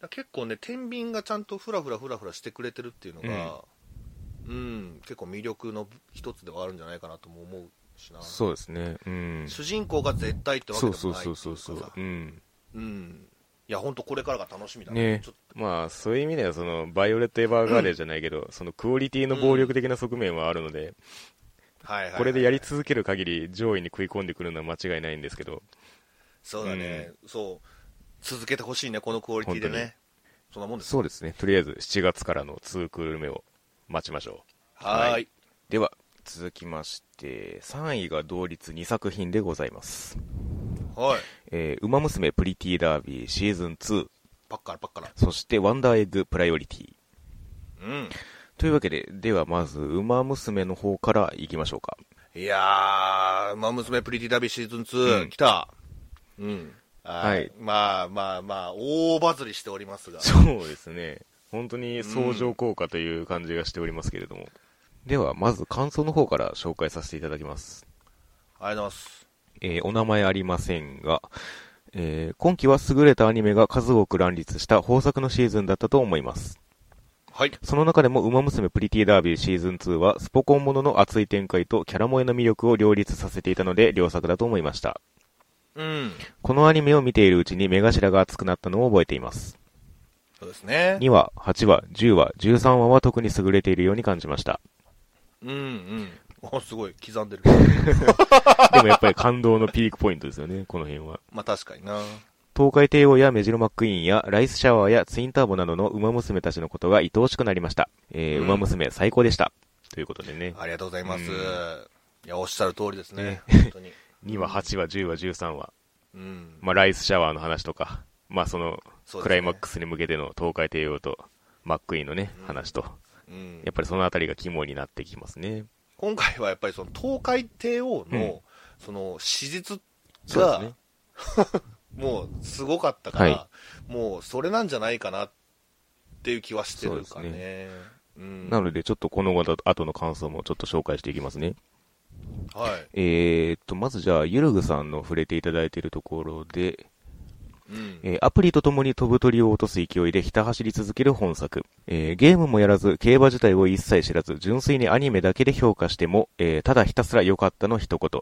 だから結構ね天秤がちゃんとフラフラフラフラしてくれてるっていうのがうん、結構魅力の一つではあるんじゃないかなとも思うしな。そうですね。うん。主人公が絶対ってわけそうそうでもないそうそうそうっていうか。さうん。うんいや本当これからが楽しみだね。ちょっと。まあ、そういう意味では、その、バイオレット・エヴァーガーデンじゃないけど、そのクオリティの暴力的な側面はあるので、はいはいはいこれでやり続ける限り上位に食い込んでくるのは間違いないんですけど、そうだね、そう続けてほしいねこのクオリティでね。そんなもんですそうですね。とりあえず7月からの2クール目を待ちましょはーい。はい。では、続きまして、3位が同率2作品でございます。はいえー、ウマ娘プリティダービーシーズン2、パッカラパッカラそしてワンダーエッグプライオリティ。うんというわけで、ではまず、ウマ娘の方から行きましょうか。いやー、まあ、娘プリティダビシーズン2、うん来た。うん。はいまあまあまあ、大バズりしておりますが。そうですね。本当に相乗効果という感じがしておりますけれども。では、まず感想の方から紹介させていただきます。ありがとうございます。えーお名前ありませんが、えー今期は優れたアニメが数多く乱立した豊作のシーズンだったと思います。はい。その中でも、ウマ娘プリティダービーシーズン2は、スポコンものの熱い展開とキャラ萌えの魅力を両立させていたので、良作だと思いました。うん。このアニメを見ているうちに目頭が熱くなったのを覚えています。そうですね。2話、8話、10話、13話は特に優れているように感じました。うんうん。お、すごい、刻んでる。でもやっぱり感動のピークポイントですよね、この辺は。まあ確かにな。東海帝王やメジロマックイーンやライスシャワーやツインターボなどの馬娘たちのことが愛おしくなりました。えーうん馬娘最高でした。ということでね。ありがとうございます。うんいや、おっしゃる通りですね。ね本当に。2話、8話、10話、13話。うん。まあ、ライスシャワーの話とか、まあ、その、そうですねクライマックスに向けての東海帝王と、マックイーンのね、うん話と、うんやっぱりそのあたりが肝になってきますね。今回はやっぱりその東海帝王の、うんその史実が、ね。もうすごかったから、はもうそれなんじゃないかなっていう気はしてるからそうでね。うん。なので、ちょっとこの後の感想もちょっと紹介していきますね。はい。えーっと、まずじゃあ、ゆるぐさんの触れていただいているところで、うん。えーアプリとともに飛ぶ鳥を落とす勢いでひた走り続ける本作。えーゲームもやらず、競馬自体を一切知らず、純粋にアニメだけで評価しても、えーただひたすら良かったの一言。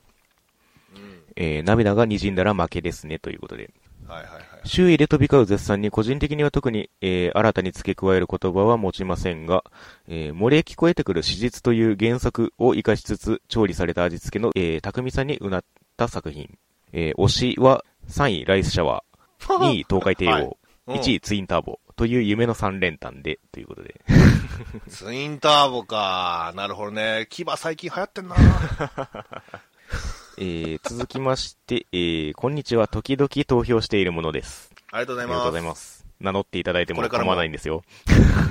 うん。えー涙が滲んだら負けですね、ということで。はいはいはい。周囲で飛び交う絶賛に個人的には特に、えー新たに付け加える言葉は持ちませんが、えー漏れ聞こえてくる史実という原作を活かしつつ、調理された味付けの、えー、匠さんにうなった作品。えー推しは3位ライスシャワー、2位東海帝王、はいうん1位ツインターボという夢の3連単で、ということで。ツインターボか。なるほどね。牙最近流行ってんな。えー続きまして、えーこんにちは、時々投票しているものです。ありがとうございます。ありがとうございます。名乗っていただいても構わないんですよ。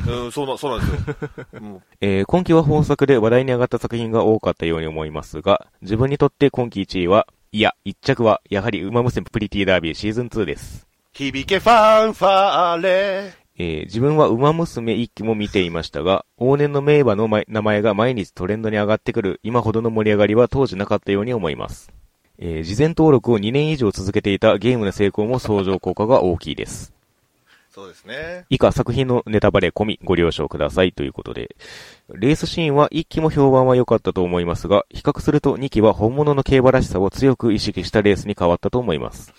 うん、そうな、そうなんですよ。えー今期は豊作で話題に上がった作品が多かったように思いますが、自分にとって今期1位は、いや、1着は、やはりウマ娘プリティダービーシーズン2です。響けファンファーレ。えー自分はウマ娘1期も見ていましたが、往年の名馬のま名前が毎日トレンドに上がってくる今ほどの盛り上がりは当時なかったように思います。えー事前登録を2年以上続けていたゲームの成功も相乗効果が大きいです。そうですね。以下作品のネタバレ込みご了承くださいということで、レースシーンは1期も評判は良かったと思いますが、比較すると2期は本物の競馬らしさを強く意識したレースに変わったと思います。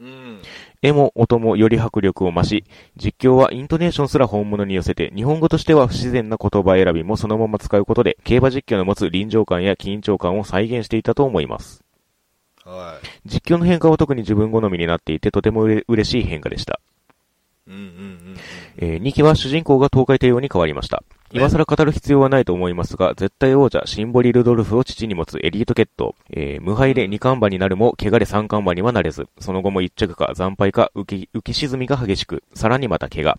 うん。絵も音もより迫力を増し、実況はイントネーションすら本物に寄せて、日本語としては不自然な言葉選びもそのまま使うことで、競馬実況の持つ臨場感や緊張感を再現していたと思います。は実況の変化は特に自分好みになっていて、とても嬉しい変化でした。い。うんうんうんえー2期は主人公が東海帝王に変わりました。今更語る必要はないと思いますが、絶対王者シンボリ・ルドルフを父に持つエリート決闘。えー無敗で2冠馬になるも、怪我で3冠馬にはなれず、その後も1着か惨敗か浮き、浮き沈みが激しく、さらにまた怪我。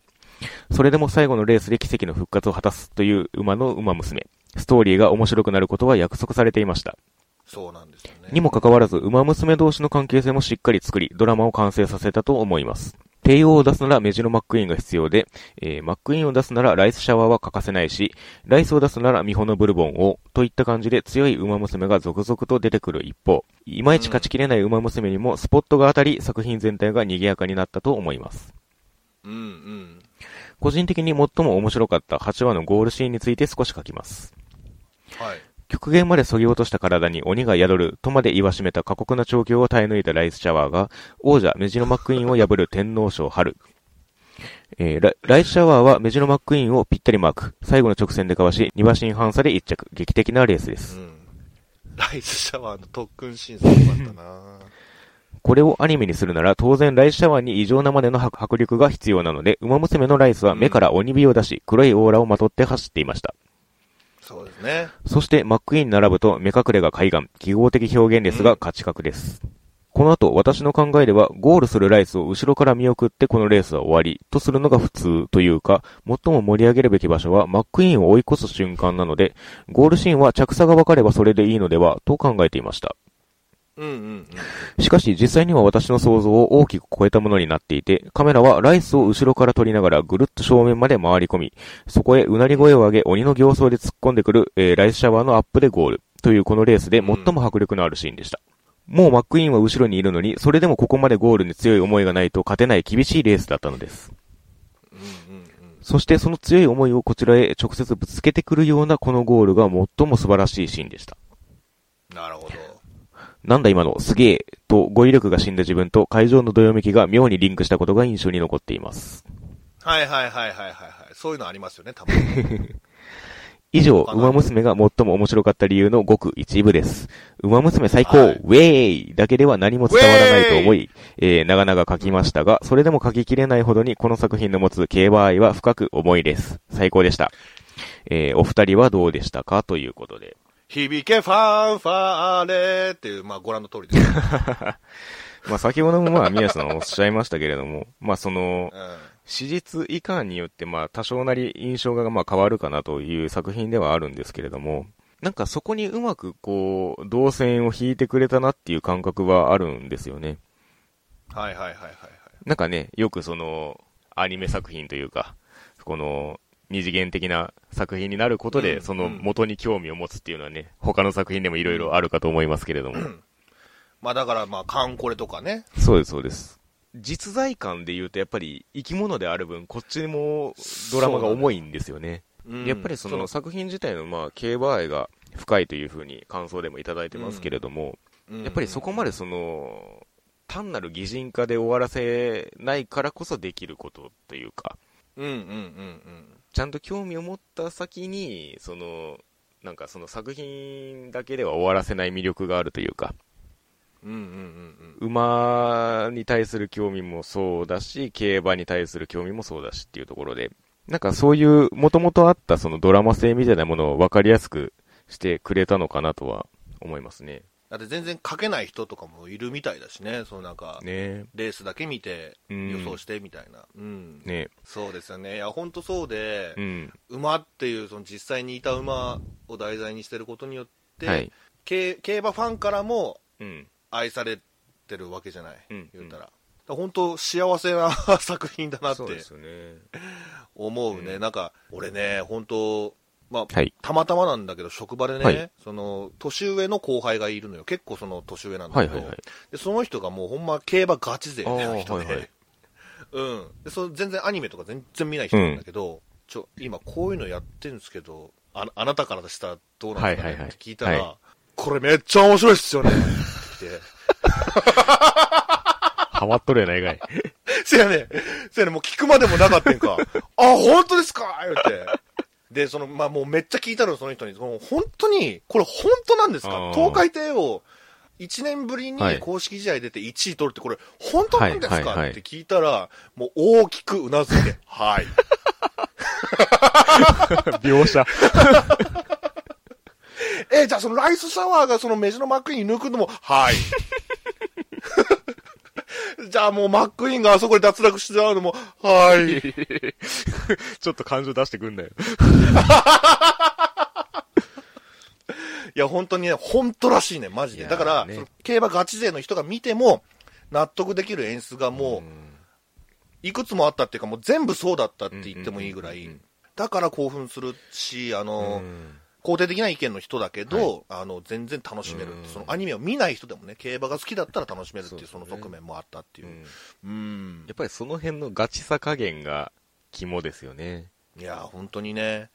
それでも最後のレースで奇跡の復活を果たすという馬の馬娘。ストーリーが面白くなることは約束されていました。そうなんですよね。にもかかわらず、馬娘同士の関係性もしっかり作り、ドラマを完成させたと思います。帝王を出すならメジロマックイーンが必要で、えーマックイーンを出すならライスシャワーは欠かせないし、ライスを出すならミホのブルボンを、といった感じで強い馬娘が続々と出てくる一方、いまいち勝ちきれない馬娘にもスポットが当たり、作品全体が賑やかになったと思います。うんうん。個人的に最も面白かった8話のゴールシーンについて少し書きます。はい。極限まで削ぎ落とした体に鬼が宿るとまで言わしめた過酷な調教を耐え抜いたライスシャワーが、王者メジロマックイーンを破る天皇賞春。えーラライスシャワーはメジロマックイーンをぴったりマーク。最後の直線でかわし、2馬身半差で1着。劇的なレースです。うん。ライスシャワーの特訓審査よかったな これをアニメにするなら当然ライスシャワーに異常なまでの迫迫力が必要なので、馬娘のライスは目から鬼火を出し、黒いオーラをまとって走っていました。ね。そしてマックイーンに並ぶと目隠れが海岸、記号的表現ですが価値格です。この後、私の考えでは、ゴールするライスを後ろから見送ってこのレースは終わり、とするのが普通というか、最も盛り上げるべき場所はマックイーンを追い越す瞬間なので、ゴールシーンは着差が分かればそれでいいのでは、と考えていました。うんうんうん。しかし実際には私の想像を大きく超えたものになっていて、カメラはライスを後ろから撮りながらぐるっと正面まで回り込み、そこへうなり声を上げ鬼の形相で突っ込んでくる、えーライスシャワーのアップでゴールというこのレースで最も迫力のあるシーンでした。もうマックイーンは後ろにいるのに、それでもここまでゴールに強い思いがないと勝てない厳しいレースだったのです。うんうんうん。そしてその強い思いをこちらへ直接ぶつけてくるようなこのゴールが最も素晴らしいシーンでした。なるほど。なんだ今のすげえと語彙力が死んだ自分と会場のどよめきが妙にリンクしたことが印象に残っています。はいはいはいはいはいはい。そういうのありますよね、たまに。以上、他の馬娘が最も面白かった理由のごく一部です。馬娘最高、はいウェーイだけでは何も伝わらないと思い、えー、長々書きましたが、それでも書ききれないほどにこの作品の持つ競馬愛は深く重いです。最高でした。えー、お二人はどうでしたか？ということで。響けファンファーレっていう、まあご覧の通りです。まあ先ほどもまあ宮下さんおっしゃいましたけれども、まあその、うん。史実以下によってまあ多少なり印象がまあ変わるかなという作品ではあるんですけれども、なんかそこにうまくこう、動線を引いてくれたなっていう感覚はあるんですよね。はいはいはいはいはい。なんかね、よくその、アニメ作品というか、この、二次元的な作品になることで、うんその元に興味を持つっていうのはね、他の作品でもいろいろあるかと思いますけれども。まあだからまあ、カンコレとかね。そうです、そうです。実在感で言うと、やっぱり生き物である分、こっちもドラマが重いんですよね。うんやっぱりその作品自体のまあ競馬愛が深いというふうに感想でもいただいてますけれども、うんやっぱりそこまでその、単なる擬人化で終わらせないからこそできることというか、うんうんうんうん。ちゃんと興味を持った先に、その、なんかその作品だけでは終わらせない魅力があるというか、うんうんうん馬に対する興味もそうだし、競馬に対する興味もそうだしっていうところで、なんかそういう元々あったそのドラマ性みたいなものを分かりやすくしてくれたのかなとは思いますね。だって全然書けない人とかもいるみたいだしね。そのなんか、ねレースだけ見てうん予想してみたいな。うん。ねそうですよね。いや、ほんとそうで、うん。馬っていう、その実際にいた馬を題材にしてることによって、はい。競競馬ファンからもうん。愛されてるわけじゃない、うん言ったら。本当幸せな 作品だなってね。思うね。うんなんか、俺ね、本当まあ、はい。たまたまなんだけど、職場でね、はいその、年上の後輩がいるのよ。結構その年上なんだけど、はいはいはい。でその人がもうほんま競馬ガチ勢あの人で、ーはいはい うん。でそ全然アニメとか全然見ない人なんだけど、ちょ、今こういうのやってるんですけど、ああなたからしたらどうなんですかね、はいはいはいって聞いたら、はこれめっちゃ面白いっすよねって言って。ハマっとるやないかい。せやね、せやね、もう聞くまでもなかったんか。あ、本当ですか言って。で、その、まあ、もうめっちゃ聞いたの、その人に。その本当に、これ本当なんですか？東海帝王、1年ぶりはいに公式試合出て1位取るって、これ本当なんですか、って聞いたら、もう大きくうなずいて、はい。描写。え、じゃあそのライスシャワーがそのメジのマックイーン抜くのも、はい。じゃあもうマックイーンがあそこで脱落しちゃうのも、はい。ちょっと感情出してくんなよ。いや、本当にね、本当らしいね、マジで。だから、ねその競馬ガチ勢の人が見ても、納得できる演出がもう、いくつもあったっていうか、もう全部そうだったって言ってもいいぐらいだから興奮するし、あうの、ん肯定的な意見の人だけど、あの、全然楽しめるうん。そのアニメを見ない人でもね、競馬が好きだったら楽しめるっていう、その側面もあったっていうう。んうんや。っぱりその辺のガチさ加減が肝ですよね。いや、本当にね。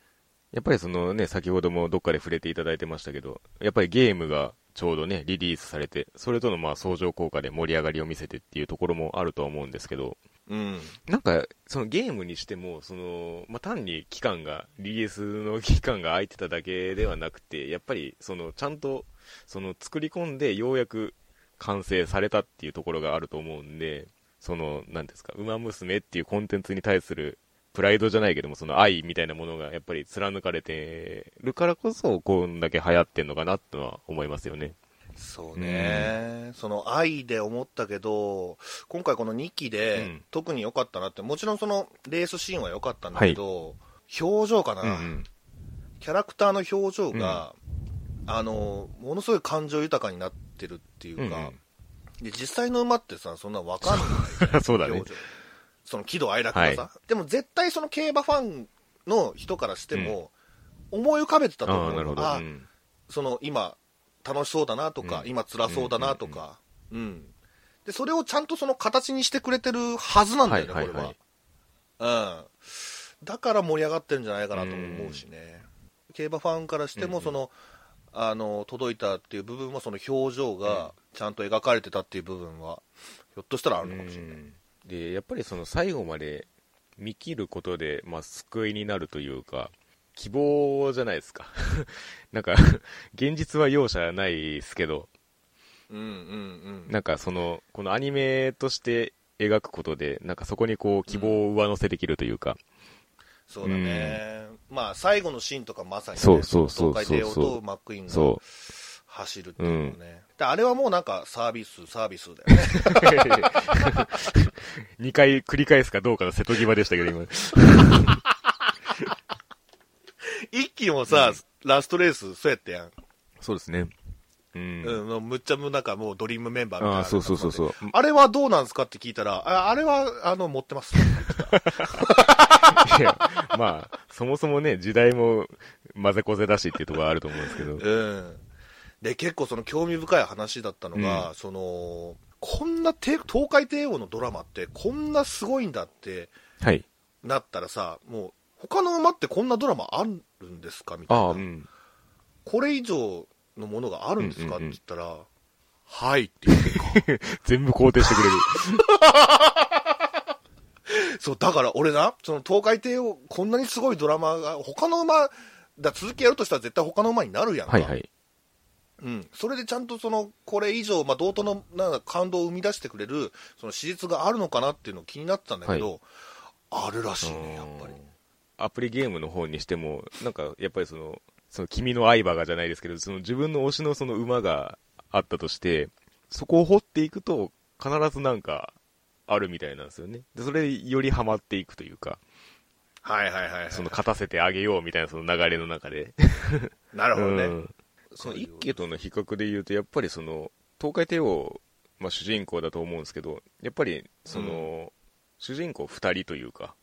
やっぱりそのね、先ほどもどっかで触れていただいてましたけど、やっぱりゲームがちょうどね、リリースされて、それとのまあ相乗効果で盛り上がりを見せてっていうところもあるとは思うんですけど、うん。なんか、そのゲームにしても、その、まあ、単に期間が、リリースの期間が空いてただけではなくて、やっぱり、その、ちゃんと、その、作り込んで、ようやく完成されたっていうところがあると思うんで、その、なんですか、馬娘っていうコンテンツに対する、プライドじゃないけども、その愛みたいなものがやっぱり貫かれてるからこそ、こんだけ流行ってんのかなってのは思いますよね。そうね、その愛で思ったけど、今回この2期でうん。特に良かったなって、もちろんそのレースシーンは良かったんだけど、表情かな、うんうん。キャラクターの表情が、あの、ものすごい感情豊かになってるっていうか、うんうん。で実際の馬ってさ、そんなわかんない そうだね。表。情。その喜怒哀楽がさ、はでも絶対その競馬ファンの人からしても、思い浮かべてたと思う。あうん。その今楽しそうだなとか、うん。今辛そうだなとか、うんでそれをちゃんとその形にしてくれてるはずなんだよね、はいはいはい。これは、うん、だから盛り上がってるんじゃないかなとも思うしね、競馬ファンからしてうんうんもその、あの届いたっていう部分はその表情がちゃんと描かれてたっていう部分はひょっとしたらあるのかもしれない、うん。でやっぱりその最後まで見切ることで、まあ、救いになるというか希望じゃないですか。なんか現実は容赦ないですけど。うんうんうん。なんかそのこのアニメとして描くことでなんかそこにこう希望を上乗せできるというか、そうだね、まあ最後のシーンとかまさに、ね、そうそうそうそう東海帝王とマックイーンがそ走るっていうのね、であれはもうなんかサービスサービスだよね。2回繰り返すかどうかの瀬戸際でしたけど、今。一気もさ、ラストレースそうやったやんそうですね。うん。うん、むっちゃむなんかもうドリームメンバーみたいなああ、そうそうそうそう。あれはどうなんですかって聞いたら、ああれは、あの、持ってます。いや、まあ、そもそもね、時代も混ぜこぜだしっていうところはあると思うんですけど。うん。で、結構その興味深い話だったのが、その、こんな帝東海帝王のドラマってこんなすごいんだってはい。なったらさ、もう、他の馬ってこんなドラマあるんですか？みたいな。うん。これ以上のものがあるんですか、うんうんうんって言ったら、はいって言って 全部肯定してくれる。そう、だから俺な、その東海帝王、こんなにすごいドラマが、他の馬、だ続きやるとしたら絶対他の馬になるやんか。はいはい。うん。それでちゃんとその、これ以上、まあ、同等の、な感動を生み出してくれる、その史実があるのかなっていうの気になってたんだけど、あるらしいね、やっぱり。アプリゲームの方にしても、なんか、やっぱりその、その君の相場がじゃないですけど、その自分の推しのその馬があったとして、そこを掘っていくと、必ずなんか、あるみたいなんですよね。で、それでよりハマっていくというか、はいはいはい、はい。その勝たせてあげようみたいなその流れの中で。なるほどね。うんその一家との比較で言うと、やっぱりその、東海帝王、まあ主人公だと思うんですけど、やっぱり、その、主人公二人というか、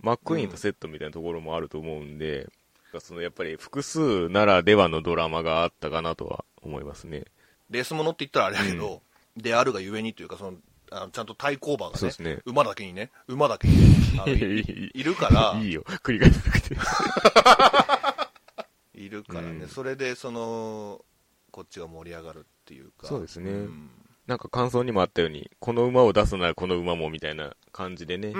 マックイーンとセットみたいなところもあると思うんで、そのやっぱり複数ならではのドラマがあったかなとは思いますね。レースものって言ったらあれだけど、であるがゆえにというか、その、あのちゃんと対抗馬がねね。馬だけにね、馬だけに いるから、いいよ、繰り返さなくて。いるからね、うん。それでそのこっちが盛り上がるっていうか。そうですね。んなんか感想にもあったように、この馬を出すならこの馬もみたいな感じでね、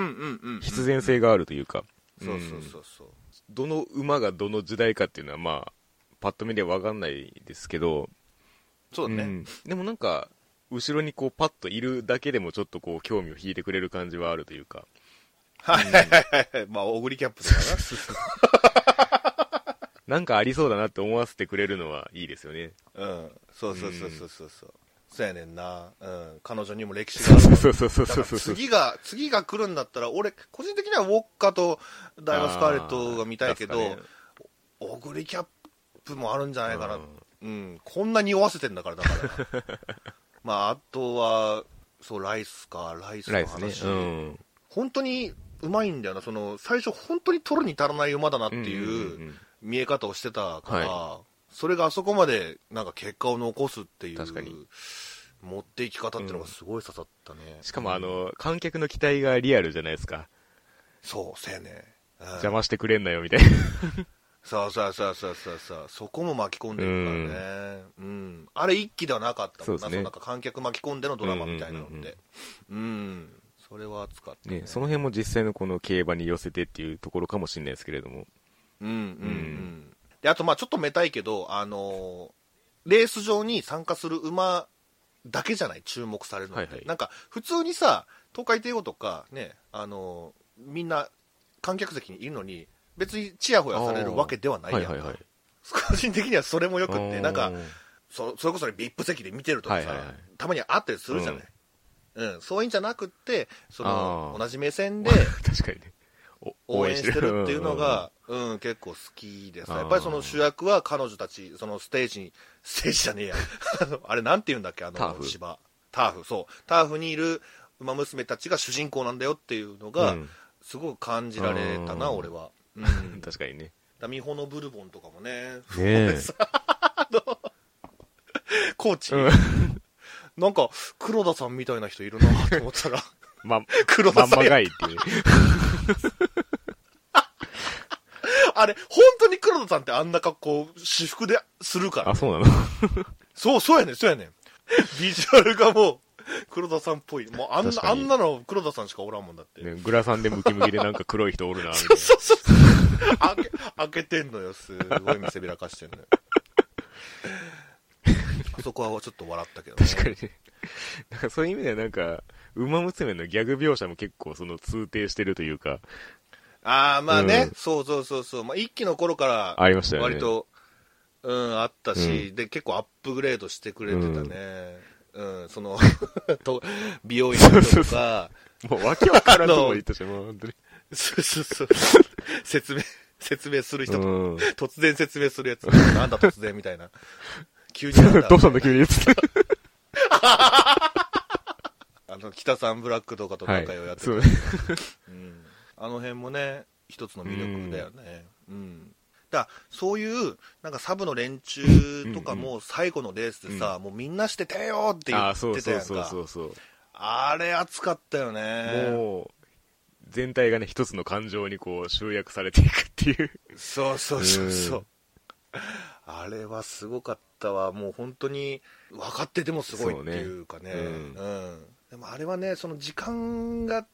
必然性があるというか、そうそうそうそう。どの馬がどの時代かっていうのはまあパッと見でわかんないですけど、そうだね、うん。でもなんか後ろにこうパッといるだけでもちょっとこう興味を引いてくれる感じはあるというか。はいはいはいはい。まあオグリキャップとか なんかありそうだなって思わせてくれるのはいいですよね。なうん。そうそうそうそうそうそうそうやねんな、うん、彼女にも歴史がある。次が次が来るんだったら俺個人的にはウォッカとダイワスカーレットが見たいけど、オグリキャップもあるんじゃないかな、うん。うん、こんなに匂わせてんだからだから。まああとはそうライスかライスの話、ね。うん。本当にうまいんだよな。その最初本当に取るに足らない馬だなっていんんうん見え方をしてたから、はそれがあそこまでなんか結果を残すっていう確かに。持っていき方っていうのがすごい刺さったね、しかもあの観客の期待がリアルじゃないですか。そうせやね、うん。邪魔してくれんなよみたいな。そうそうそうそうそうそう。そこも巻き込んでるからね。うん、あれ一気ではなかったもんな。ね。のなんか観客巻き込んでのドラマみたいなのって。うん。それは熱かったね。ねその辺も実際のこの競馬に寄せてっていうところかもしれないですけれども。うんうんうん、うんであとまあちょっとめたいけどあのーレース場に参加する馬だけじゃない注目されるのって、はいはい。なんか普通にさ東海帝王とかねあのーみんな観客席にいるのに別にチヤホヤされるわけではないやんか、はいはいはい。個人的にはそれもよくってなんかうん。そそれこそね VIP 席で見てるとかさ、はいはいはい。たまにあったりするじゃない、うん。そういうんじゃなくってその同じ目線で 確かにね。お応援してるっていうのが、うん、結構好きでさ、やっぱりその主役は彼女たち、そのステージに、ステージじゃねえや。あれなんて言うんだっけ、あの芝。ターフ、そう。ターフにいる馬娘たちが主人公なんだよっていうのが、うん。すごく感じられたな、うん。俺は。うん。確かにね。ダミホのブルボンとかもね、ねえ。コーチ、うん。なんか黒田さんみたいな人いるなと思ったら、ま黒田さんやまんまがいっていうねあれ、本当に黒田さんってあんな格好、私服でするからあ。そうなの？そう、そうやねん、そうやねん。ビジュアルがもう、黒田さんっぽい。もうあんな、あんなの黒田さんしかおらんもんだって。ねグラサンでムキムキでなんか黒い人おるなみたいそうそうそう。開け、開けてんのよ、すごい見せびらかしてんのよ。あそこはちょっと笑ったけど、ね。な確かにね なんかそういう意味ではなんか馬娘のギャグ描写も結構その通底してるというかああ、まあね、うんそうそうそうそう。まあ、一期の頃から、ありましたよね割と、うん、あったし、で、結構アップグレードしてくれてたね。うん、その、と美容院とか、もうわけわからんとこ言ったし、もう本当に。そうそうそう。説明、説明する人と、うん。突然説明するやつ。なんだ突然みたいな。急にどうしたんだ 急に。あの、北さんブラックとかと仲良いやってそうる、うん。あの辺もね、一つの魅力だよね。うん。だからそういう、なんかサブの連中とかも最後のレースでさ、もうみんなしててよって言っそうてたやんか。そうそうそうそう。あれ熱かったよね。もう、全体がね、一つの感情にこう集約されていくっていう。そうそうそうそうう。あれはすごかったわ。もう本当に分かっててもすごいっていうかね。そうねうん。でもあれはね、その時間が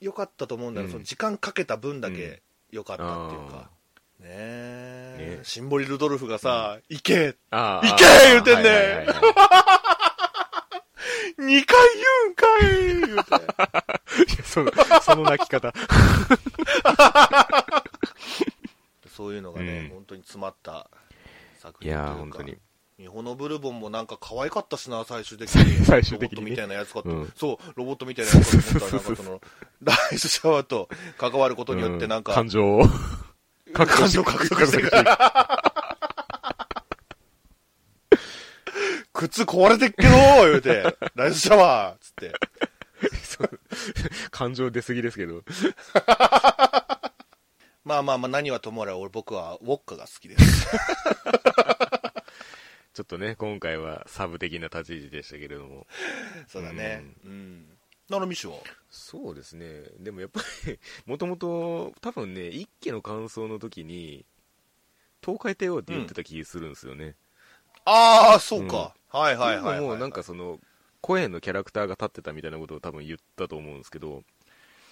良かったと思うんだよ、うんその時間かけた分だけ良かったっていうか。ねえねシンボリ・ルドルフがさ、行けああ。いけ言うてんねはいはいはいはい二回言うんかい言うて。その、その泣き方。そういうのがね、うん本当に詰まった作い品といやー、本当に。日本のブルボンもなんか可愛かったしな、最終的に。最終的にねロボットみたいなやつかと、うんそう、ロボットみたいなやつかと思ったら、なんかその、ライスシャワーと関わることによってなんか、感情を。感情獲得してくる。靴壊れてっけど言うて、ライスシャワーつって。感情出すぎですけど。まあまあまあ、何はともあれ、俺僕はウォッカが好きです。ちょっとね、今回はサブ的な立ち位置でしたけれども。そうだね。うん。ナノミシュは？そうですね。でもやっぱり、もともと、多分ね、一期の感想の時に、東海帝王って言ってた気するんですよね。ああ、そうか。はいはいはいはい、はい。もうなんかその、声のキャラクターが立ってたみたいなことを多分言ったと思うんですけど、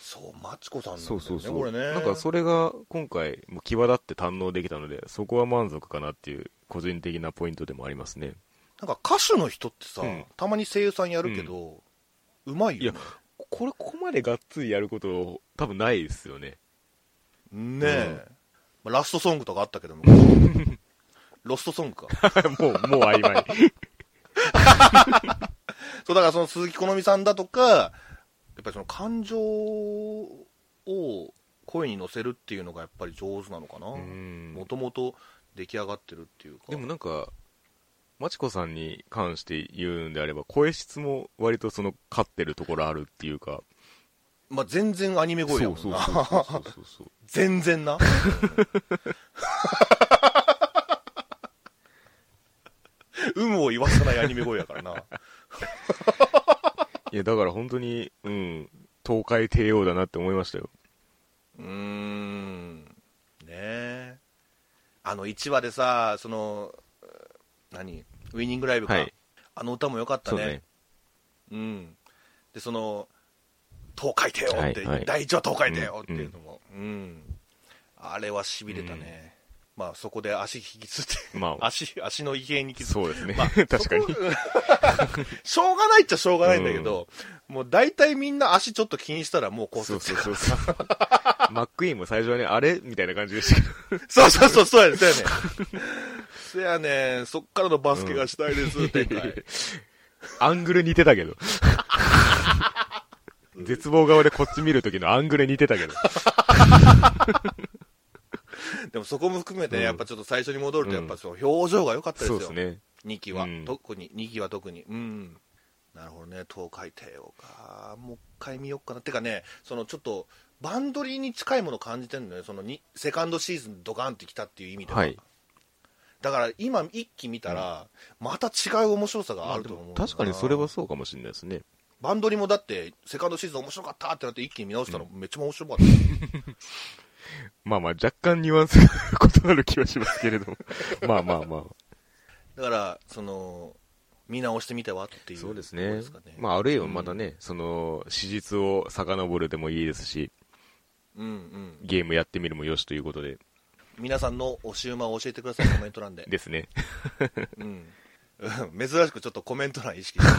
そう、マチコさんなんだよね、そうそうそう。これね。なんかそれが今回、もう際立って堪能できたので、そこは満足かなっていう、個人的なポイントでもありますね。なんか歌手の人ってさ、うんたまに声優さんやるけど、うまいよね。これ、ここまでがっつりやること、多分ないですよね。ねえ、まあラストソングとかあったけども。ロストソングか。もう、もう曖昧。そう、だからその鈴木好美さんだとか、やっぱりその感情を声に乗せるっていうのがやっぱり上手なのかな。うんもともと出来上がってるっていうか。でもなんか、まちこさんに関して言うんであれば、声質も割とその、勝ってるところあるっていうか。まあ全然アニメ声やもんな。そうそうそうそうそう。全然な。有無を言わさないアニメ声やからな。いや、だから本当に、うん、東海帝王だなって思いましたよ。うーん。ねえ。あの1話でさ、その、何？ウィニングライブか。はいあの歌も良かったね。そうね。うん。で、その、東海帝王って、はいはい第一話東海帝王っていうのも、うん。あれは痺れたね。まあそこで足引きつって、まあ 足、足の異変に気づそうですね。まあ 確かに。しょうがないっちゃしょうがないんだけど、もう大体みんな足ちょっと気にしたらもう骨そう折そうそうそう。マックイーンも最初はね、あれ？みたいな感じでしたけど。そうそうそう、そうやねん、そうやねん。そうやねん、そっからのバスケがしたいです、展開。アングル似てたけど。絶望顔でこっち見るときのアングル似てたけど。でもそこも含めて、うんやっぱちょっと最初に戻ると、やっぱその表情が良かったですよ。そうですね。2期は、うん特に、2期は特に。うん。なるほどね、東海帝王か。もう一回見よっかな。てかね、そのちょっと、バンドリーに近いもの感じてるんだよね。そのに、セカンドシーズンドカンってきたっていう意味では。はいだから今一期見たら、また違う面白さがあると思うんだな確かにそれはそうかもしれないですね。バンドリもだって、セカンドシーズン面白かったってなって一気に見直したらめっちゃ面白かった。まあまあ若干ニュアンスが 異なる気はしますけれども。まあまあまあ。だから、その、見直してみてはっていうそうですね。まああるいはまたね、その、史実を遡るでもいいですし、うんうん。ゲームやってみるもよしということで、皆さんのおしゅうまを教えてください、コメント欄で。ですね。うん。うん珍しくちょっとコメント欄意識して。